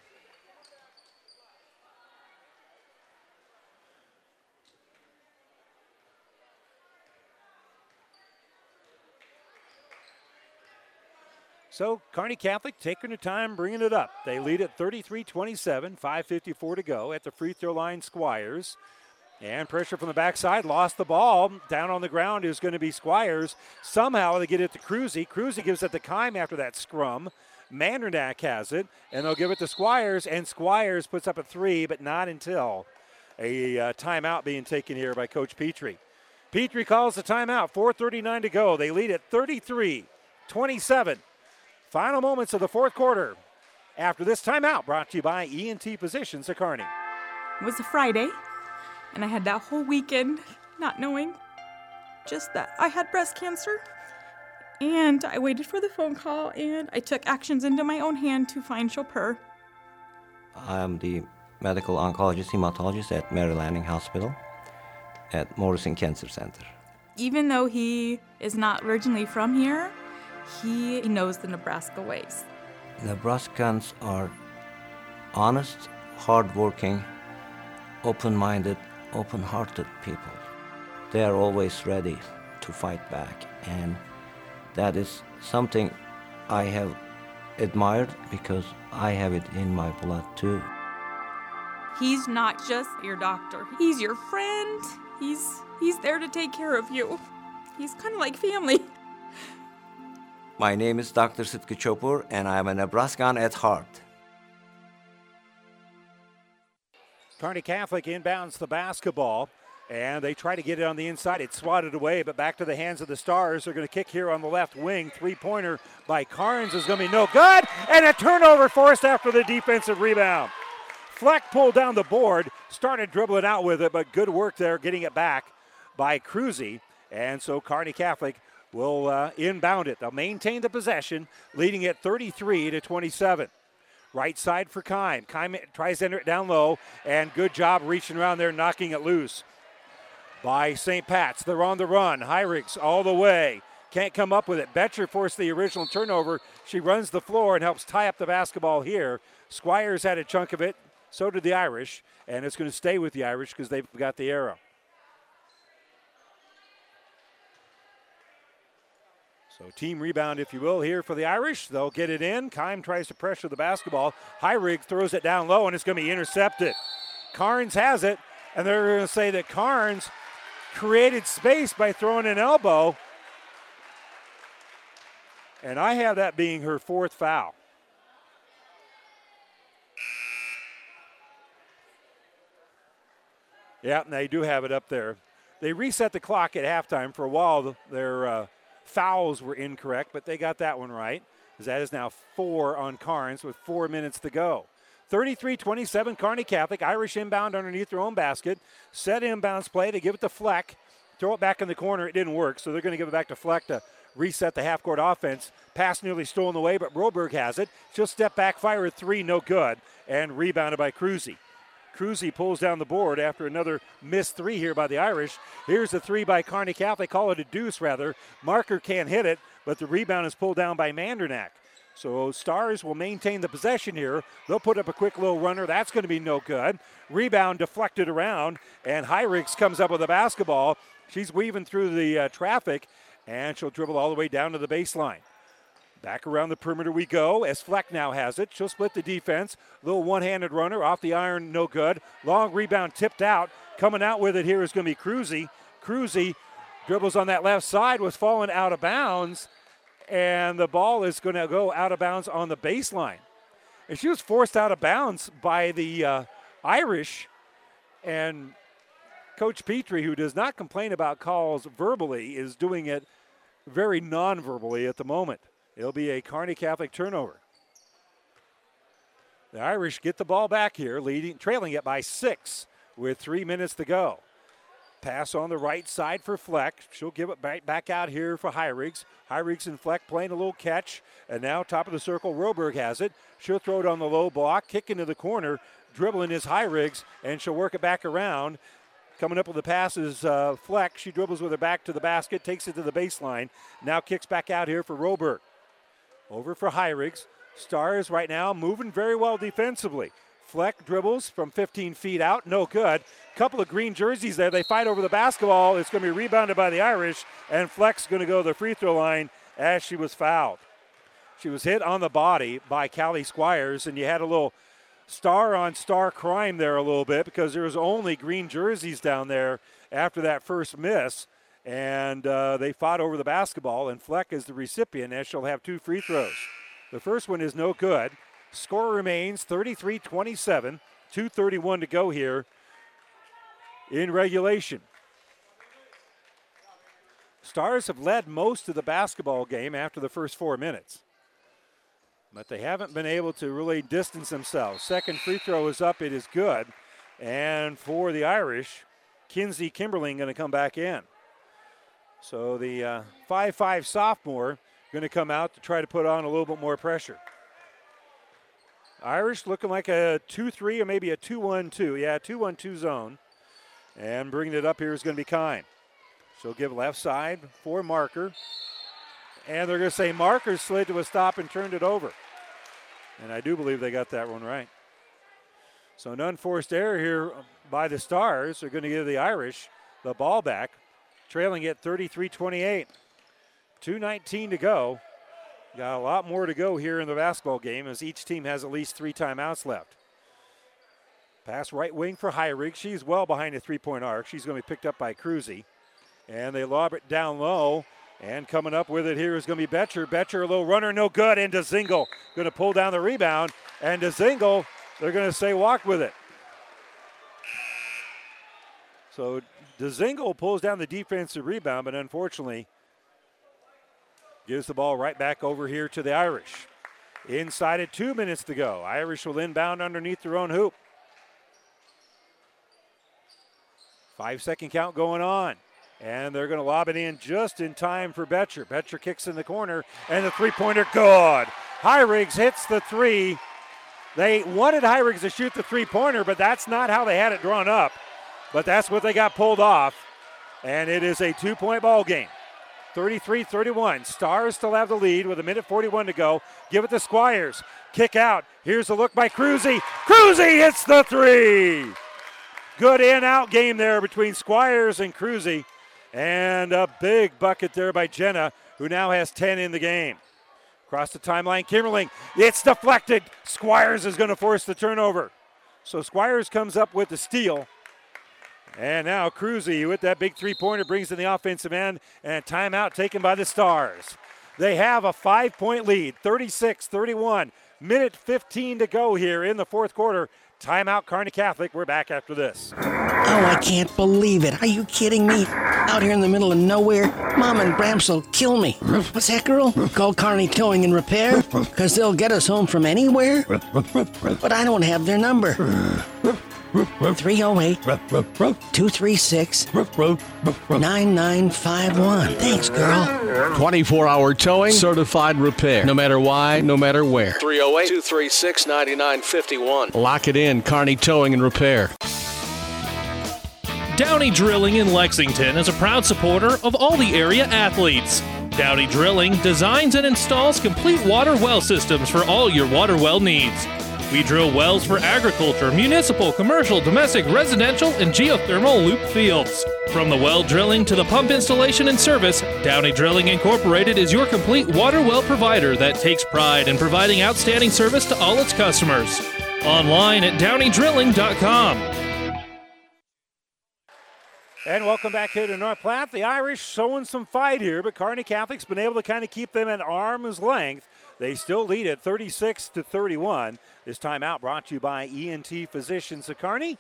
So Kearney Catholic taking their time bringing it up. They lead at 33 27, 5.54 to go at the free throw line, Squires. And pressure from the backside, lost the ball. Down on the ground is going to be Squires. Somehow they get it to Cruzy. Cruzy gives it to Kime after that scrum. Mandernack has it, and they'll give it to Squires, and Squires puts up a three, but not until a uh, timeout being taken here by Coach Petrie. Petrie calls the timeout, 4.39 to go. They lead at 33 27. Final moments of the fourth quarter. After this timeout, brought to you by ENT Physicians at Kearney. It was a Friday, and I had that whole weekend not knowing just that I had breast cancer. And I waited for the phone call and I took actions into my own hand to find Copur. I'm the medical oncologist hematologist at Mary Lanning Hospital at Morrison Cancer Center. Even though he is not originally from here, he knows the Nebraska ways. Nebraskans are honest, hardworking, open minded, open hearted people. They are always ready to fight back, and that is something I have admired because I have it in my blood too. He's not just your doctor. He's your friend. He's he's there to take care of you. He's kind of like family. My name is Dr. Sitki Copur, and I am a Nebraskan at heart. Kearney Catholic inbounds the basketball, And they try to get it on the inside. It's swatted away, but back to the hands of the Stars. They're going to kick here on the left wing. Three pointer by Carnes is going to be no good. And a turnover forced after the defensive rebound. Fleck pulled down the board, started dribbling out with it, but good work there getting it back by Cruzy. And so Kearney Catholic will uh, inbound it. They'll maintain the possession, leading it 33 to 27. Right side for Kime. Kime tries to enter it down low, and good job reaching around there, knocking it loose by St. Pat's. They're on the run. Hyrigs all the way. Can't come up with it. Betcher forced the original turnover. She runs the floor and helps tie up the basketball here. Squires had a chunk of it. So did the Irish. And it's going to stay with the Irish because they've got the arrow. So team rebound, if you will, here for the Irish. They'll get it in. Kime tries to pressure the basketball. Hyrig throws it down low, and it's going to be intercepted. Carnes has it, and they're going to say that Carnes created space by throwing an elbow. And I have that being her fourth foul. Yeah, and they do have it up there. They reset the clock at halftime. For a while, their uh, fouls were incorrect, but they got that one right. As that is now four on Carnes with four minutes to go. 33 27, Kearney Catholic. Irish inbound underneath their own basket. Set inbounds play. They give it to Fleck. Throw it back in the corner. It didn't work, so they're going to give it back to Fleck to reset the half court offense. Pass nearly stolen away, but Roberg has it. She'll step back, fire a three, no good, and rebounded by Cruzy. Cruzy pulls down the board after another missed three here by the Irish. Here's the three by Kearney Catholic. Call it a deuce, rather. Marker can't hit it, but the rebound is pulled down by Mandernack. So Stars will maintain the possession here. They'll put up a quick little runner. That's going to be no good. Rebound deflected around, and Hyrigs comes up with a basketball. She's weaving through the uh, traffic, and she'll dribble all the way down to the baseline. Back around the perimeter we go as Fleck now has it. She'll split the defense. Little one handed runner off the iron, no good. Long rebound tipped out. Coming out with it here is going to be Cruzy. Cruzy dribbles on that left side, was falling out of bounds, and the ball is going to go out of bounds on the baseline. And she was forced out of bounds by the uh, Irish, and Coach Petrie, who does not complain about calls verbally, is doing it very non verbally at the moment. It'll be a Kearney Catholic turnover. The Irish get the ball back here, leading, trailing it by six with three minutes to go. Pass on the right side for Fleck. She'll give it back, back out here for Hyrigs. Hyrigs and Fleck playing a little catch. And now, top of the circle, Roberg has it. She'll throw it on the low block, kick into the corner. Dribbling is Hyrigs, and she'll work it back around. Coming up with the pass is uh, Fleck. She dribbles with her back to the basket, takes it to the baseline. Now kicks back out here for Roberg. Over for Hyrigs. Stars right now moving very well defensively. Fleck dribbles from 15 feet out, no good. Couple of green jerseys there. They fight over the basketball. It's going to be rebounded by the Irish, and Fleck's going to go to the free throw line as she was fouled. She was hit on the body by Callie Squires, and you had a little star on star crime there a little bit because there was only green jerseys down there after that first miss and uh, they fought over the basketball, and Fleck is the recipient, and she'll have two free throws. The first one is no good. Score remains 33 27, 2.31 to go here in regulation. Stars have led most of the basketball game after the first four minutes, but they haven't been able to really distance themselves. Second free throw is up, it is good. And for the Irish, Kinsey Kimberling going to come back in. So the 5 uh, 5 sophomore going to come out to try to put on a little bit more pressure. Irish looking like a 2 3 or maybe a 2 1 2. Yeah, 2 1 2 zone. And bringing it up here is going to be Kime. She'll give left side for Marker. And they're going to say Marker slid to a stop and turned it over. And I do believe they got that one right. So an unforced error here by the Stars. They're going to give the Irish the ball back trailing it 33 28. 2.19 to go. Got a lot more to go here in the basketball game as each team has at least three timeouts left. Pass right wing for Hyrig. She's well behind the three point arc. She's going to be picked up by Cruzy. And they lob it down low. And coming up with it here is going to be Betcher. Betcher, a little runner, no good. And DeZingle going to pull down the rebound. And DeZingle, they're going to say walk with it. So Dezingle pulls down the defensive rebound, but unfortunately gives the ball right back over here to the Irish. Inside at two minutes to go. Irish will inbound underneath their own hoop. Five second count going on. And they're going to lob it in just in time for Betcher. Betcher kicks in the corner, and the three pointer, good. Hyrigs hits the three. They wanted Hyrigs to shoot the three pointer, but that's not how they had it drawn up. But that's what they got pulled off. And it is a two point ball game. 33 31. Stars still have the lead with a minute 41 to go. Give it to Squires. Kick out. Here's a look by Cruzy. Cruzy hits the three. Good in out game there between Squires and Cruzy. And a big bucket there by Jenna, who now has 10 in the game. Across the timeline, Kimberling. It's deflected. Squires is going to force the turnover. So Squires comes up with the steal. And now Cruzy with that big three pointer brings in the offensive end, and timeout taken by the Stars. They have a five point lead, 36 31. Minute 15 to go here in the fourth quarter. Timeout, Kearney Catholic. We're back after this. Oh, I can't believe it. Are you kidding me? Out here in the middle of nowhere, Mom and Bramps will kill me. What's that, girl? Call Kearney Towing and Repair? Because they'll get us home from anywhere? But I don't have their number. 308 236 9951. Thanks, girl. 24 hour towing, certified repair. No matter why, no matter where. 308 236 9951. Lock it in, Kearney Towing and Repair. Downey Drilling in Lexington is a proud supporter of all the area athletes. Downey Drilling designs and installs complete water well systems for all your water well needs. We drill wells for agriculture, municipal, commercial, domestic, residential, and geothermal loop fields. From the well drilling to the pump installation and service, Downey Drilling Incorporated is your complete water well provider that takes pride in providing outstanding service to all its customers. Online at downeydrilling.com. And welcome back here to North Platte. The Irish showing some fight here, but Kearney Catholic's been able to kind of keep them at arm's length. They still lead at 36 to 31. This timeout brought to you by ENT Physicians of.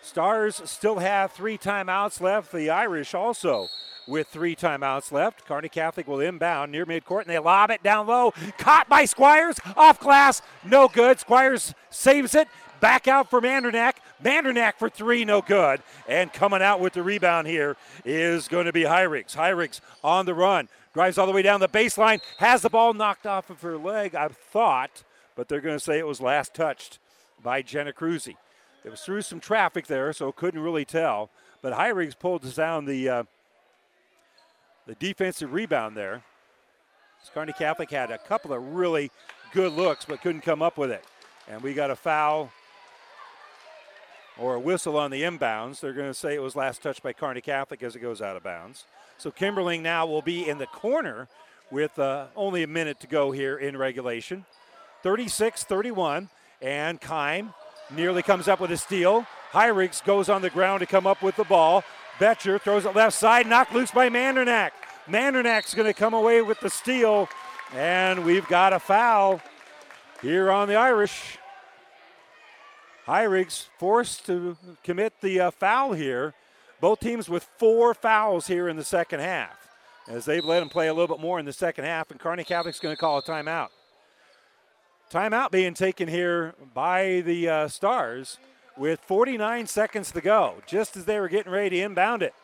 Stars still have three timeouts left. The Irish also with three timeouts left. Kearney Catholic will inbound near midcourt and they lob it down low. Caught by Squires. Off glass. No good. Squires saves it. Back out for Mandernack. Mandernack for three, no good. And coming out with the rebound here is going to be Hyrigs. Hyrigs on the run. Drives all the way down the baseline. Has the ball knocked off of her leg, I thought but they're going to say it was last touched by Jenna Cruzy. It was through some traffic there, so couldn't really tell. But Hyrigs pulled down the uh, the defensive rebound there. Kearney Catholic had a couple of really good looks, but couldn't come up with it. And we got a foul or a whistle on the inbounds. They're going to say it was last touched by Kearney Catholic as it goes out of bounds. So Kimberling now will be in the corner with uh, only a minute to go here in regulation. 36 31. And Kime nearly comes up with a steal. Hyrigs goes on the ground to come up with the ball. Betcher throws it left side, knocked loose by Mandernack. Mandernack's going to come away with the steal. And we've got a foul here on the Irish. Hyrigs forced to commit the uh, foul here. Both teams with four fouls here in the second half, as they've let them play a little bit more in the second half. And Kearney Catholic's going to call a timeout. Timeout being taken here by the uh, Stars with 49 seconds to go, just as they were getting ready to inbound it.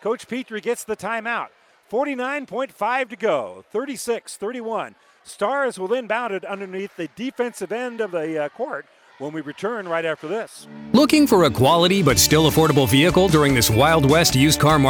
Coach Petrie gets the timeout. 49.5 to go, 36 31. Stars will inbound it underneath the defensive end of the uh, court when we return right after this. Looking for a quality but still affordable vehicle during this Wild West used car market?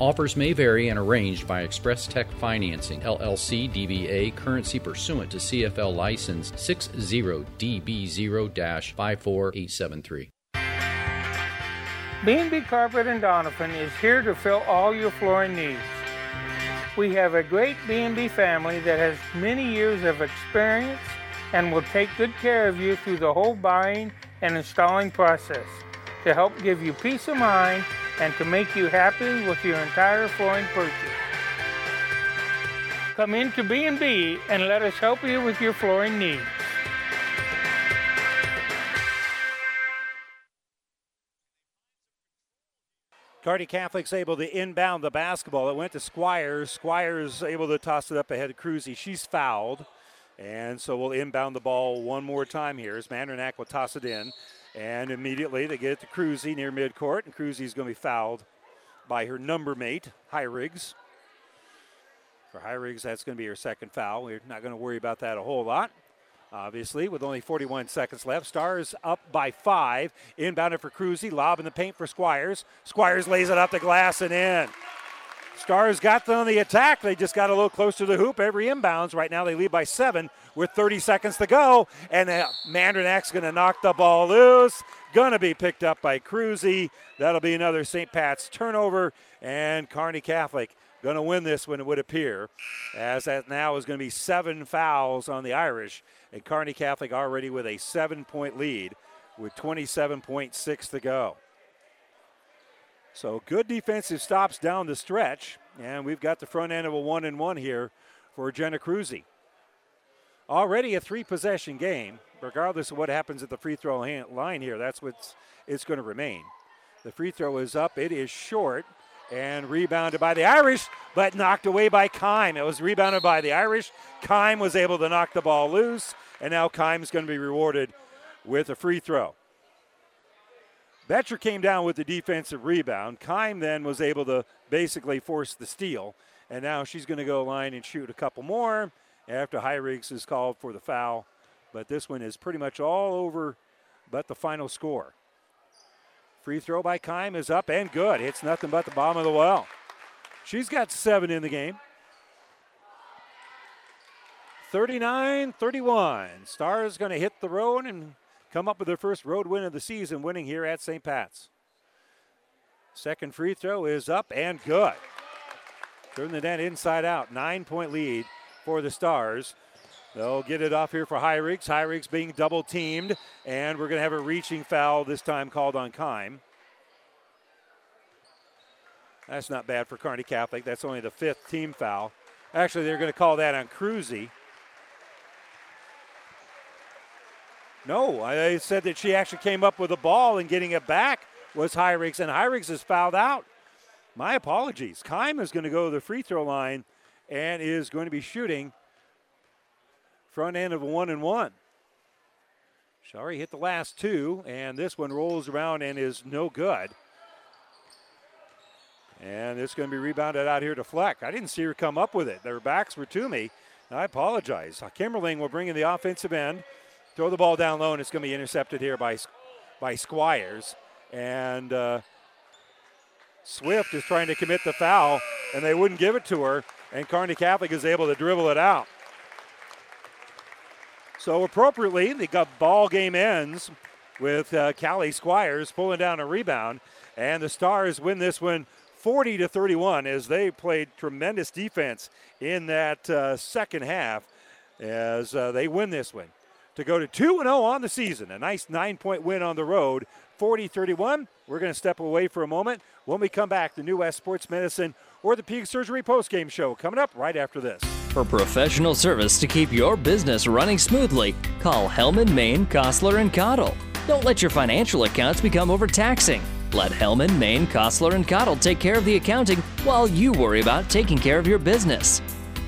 Offers may vary and arranged by Express Tech Financing, LLC DBA, currency pursuant to CFL license 60 DB0 54873. B&B Carpet and Donovan is here to fill all your flooring needs. We have a great B&B family that has many years of experience and will take good care of you through the whole buying and installing process to help give you peace of mind and to make you happy with your entire flooring purchase. Come into B&B and let us help you with your flooring needs. Kearney Catholic's able to inbound the basketball. It went to Squires. Squires able to toss it up ahead of Cruzy. She's fouled. And so we'll inbound the ball one more time here as Mandernack will toss it in. And immediately they get it to Cruzy near midcourt. And Cruzy's going to be fouled by her number mate, Riggs. For Riggs, that's going to be her second foul. We're not going to worry about that a whole lot. Obviously, with only 41 seconds left, Stars up by five. Inbounded for Cruzy, lob in the paint for Squires. Squires lays it up the glass and in. Stars got them on the attack. They just got a little closer to the hoop every inbounds. Right now they lead by seven with 30 seconds to go. And uh, going to knock the ball loose. Going to be picked up by Cruzy. That'll be another St. Pat's turnover. And Kearney Catholic going to win this one, it would appear, as that now is going to be seven fouls on the Irish and Kearney Catholic already with a seven point lead with 27.6 to go. So good defensive stops down the stretch, and we've got the front end of a one and one here for Jenna Cruzy. Already a three possession game, regardless of what happens at the free throw line here. That's what it's going to remain. The free throw is up, it is short, and rebounded by the Irish, but knocked away by Kime. It was rebounded by the Irish. Kime was able to knock the ball loose, and now Kime's going to be rewarded with a free throw. Betcher came down with the defensive rebound. Kime then was able to basically force the steal, and now she's going to go line and shoot a couple more after Riggs is called for the foul. But this one is pretty much all over but the final score. Free throw by Kime is up and good. It's nothing but the bottom of the well. She's got seven in the game. 39 31. Star is going to hit the road and come up with their first road win of the season, winning here at St. Pat's. Second free throw is up and good. Turn the net inside out. Nine point lead for the Stars. They'll get it off here for Hyrigs being double teamed, and we're going to have a reaching foul this time called on Kime. That's not bad for Kearney Catholic. That's only the fifth team foul. Actually, they're going to call that on Cruzy. No, I said that she actually came up with a ball and getting it back was Hyrigs, and Hyrigs is fouled out. My apologies. Kime is going to go to the free throw line and is going to be shooting Front end of a one and one. Shari hit the last two, and this one rolls around and is no good. And it's going to be rebounded out here to Fleck. I didn't see her come up with it. Their backs were to me. I apologize. Kimberling will bring in the offensive end, throw the ball down low, and it's going to be intercepted here by, by Squires. And uh, Swift is trying to commit the foul, and they wouldn't give it to her. And Kearney Catholic is able to dribble it out. So appropriately, the ball game ends with uh, Callie Squires pulling down a rebound, and the Stars win this one 40 to 31 as they played tremendous defense in that uh, second half as uh, they win this one to go to 2 0 on the season. A nice nine point win on the road, 40 31. We're going to step away for a moment. When we come back, the New West Sports Medicine Orthopedic Surgery postgame show coming up right after this. For professional service to keep your business running smoothly, call Hellman, Maine, Kostler, and Cottle. Don't let your financial accounts become overtaxing. Let Hellman, Maine, Kostler, and Cottle take care of the accounting while you worry about taking care of your business.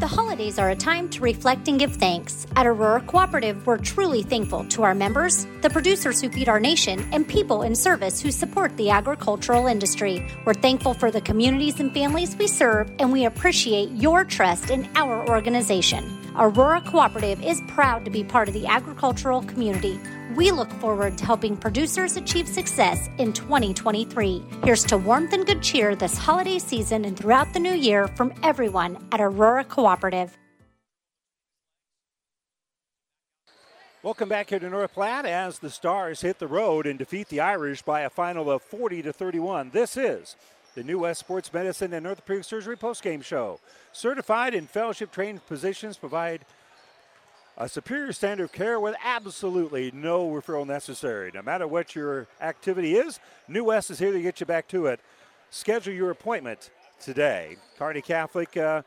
The holidays are a time to reflect and give thanks. At Aurora Cooperative, we're truly thankful to our members, the producers who feed our nation, and people in service who support the agricultural industry. We're thankful for the communities and families we serve, and we appreciate your trust in our organization. Aurora Cooperative is proud to be part of the agricultural community. We look forward to helping producers achieve success in 2023. Here's to warmth and good cheer this holiday season and throughout the new year from everyone at Aurora Cooperative. Welcome back here to North Platte as the Stars hit the road and defeat the Irish by a final of 40 to 31. This is the New West Sports Medicine and North Orthopedic Surgery postgame show. Certified and fellowship trained physicians provide a superior standard of care with absolutely no referral necessary. No matter what your activity is, New West is here to get you back to it. Schedule your appointment today. Kearney Catholic uh,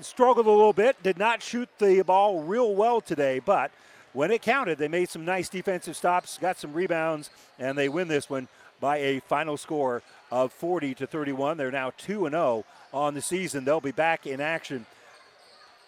struggled a little bit, did not shoot the ball real well today, but when it counted, they made some nice defensive stops, got some rebounds, and they win this one by a final score of 40 to 31. They're now 2 0 on the season. They'll be back in action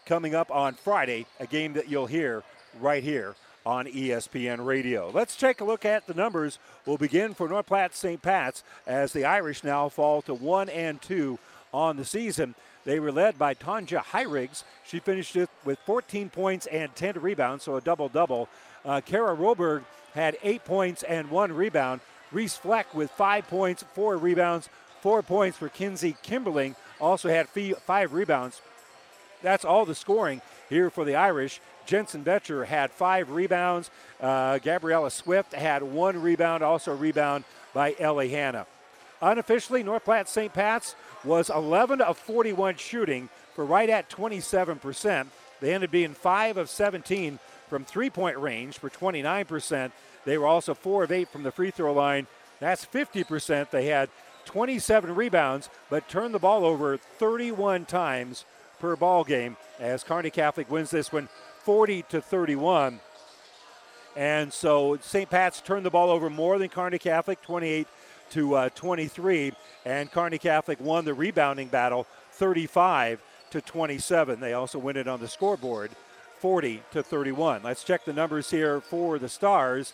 coming up on Friday, a game that you'll hear right here on ESPN Radio. Let's take a look at the numbers. We'll begin for North Platte St. Pat's as the Irish now fall to 1 and 2 on the season. They were led by Tanja Hyrigs. She finished it with 14 points and 10 rebounds, so a double double. Uh, Kara Roberg had eight points and one rebound. Reese Fleck with five points, four rebounds, four points for Kinsey Kimberling. Also had five rebounds. That's all the scoring here for the Irish. Jensen Betcher had five rebounds. Uh, Gabriella Swift had one rebound, also rebound by Ellie Hanna. Unofficially, North Platte St. Pat's was 11 of 41 shooting for right at 27%. They ended being 5 of 17 from three point range for 29%. They were also 4 of 8 from the free throw line. That's 50%. They had 27 rebounds, but turned the ball over 31 times per ball game as Kearney Catholic wins this one 40 to 31. And so St. Pat's turned the ball over more than Kearney Catholic, 28 to uh, 23, and Kearney Catholic won the rebounding battle 35 to 27. They also win it on the scoreboard 40 to 31. Let's check the numbers here for the Stars.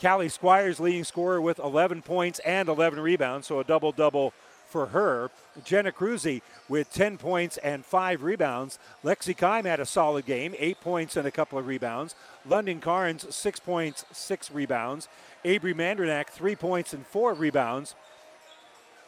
Callie Squires leading scorer with 11 points and 11 rebounds, so a double double for her. Jenna Cruzy with 10 points and 5 rebounds. Lexi Kime had a solid game, 8 points and a couple of rebounds. London Carnes, 6 points, 6 rebounds. Avery Mandernack, 3 points and 4 rebounds.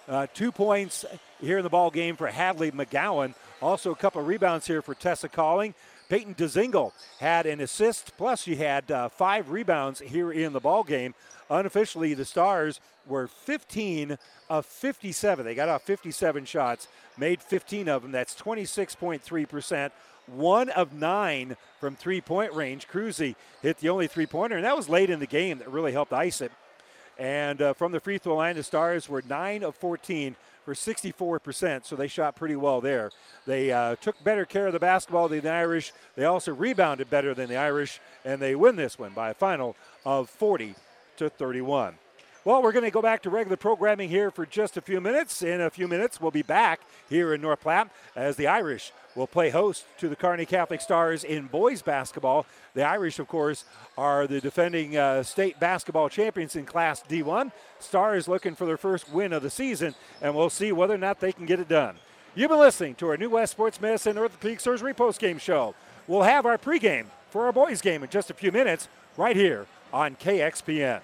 Uh, two points here in the ball game for Hadley McGowan. Also a couple of rebounds here for Tessa Calling. Peyton DeZingle had an assist, plus she had uh, five rebounds here in the ball game. Unofficially, the Stars were 15 of 57. They got off 57 shots, made 15 of them. That's 26.3%. One of nine from three point range. Cruzy hit the only three pointer, and that was late in the game that really helped ice it. And uh, from the free throw line, the Stars were 9 of 14 for 64%, so they shot pretty well there. They uh, took better care of the basketball than the Irish. They also rebounded better than the Irish, and they win this one by a final of 40 to 31. Well, we're going to go back to regular programming here for just a few minutes. In a few minutes, we'll be back here in North Platte as the Irish will play host to the Kearney Catholic Stars in boys basketball. The Irish, of course, are the defending uh, state basketball champions in Class D1. Stars looking for their first win of the season, and we'll see whether or not they can get it done. You've been listening to our New West Sports Medicine Orthopedic Surgery postgame show we'll have our pregame for our boys' game in just a few minutes right here on KXPN.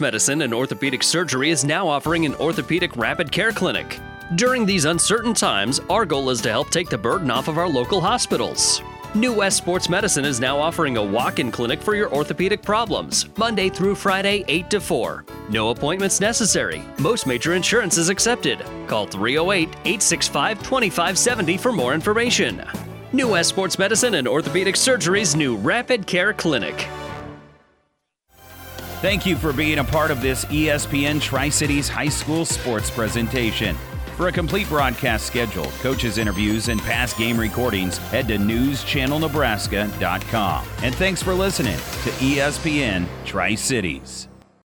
Medicine and Orthopedic Surgery is now offering an orthopedic rapid care clinic. During these uncertain times, our goal is to help take the burden off of our local hospitals. New West Sports Medicine is now offering a walk in clinic for your orthopedic problems, Monday through Friday, 8 to 4. No appointments necessary. Most major insurance is accepted. Call 308 865 2570 for more information. New West Sports Medicine and Orthopedic Surgery's new Rapid Care Clinic. Thank you for being a part of this ESPN Tri Cities High School sports presentation. For a complete broadcast schedule, coaches' interviews, and past game recordings, head to newschannelnebraska.com. And thanks for listening to ESPN Tri Cities.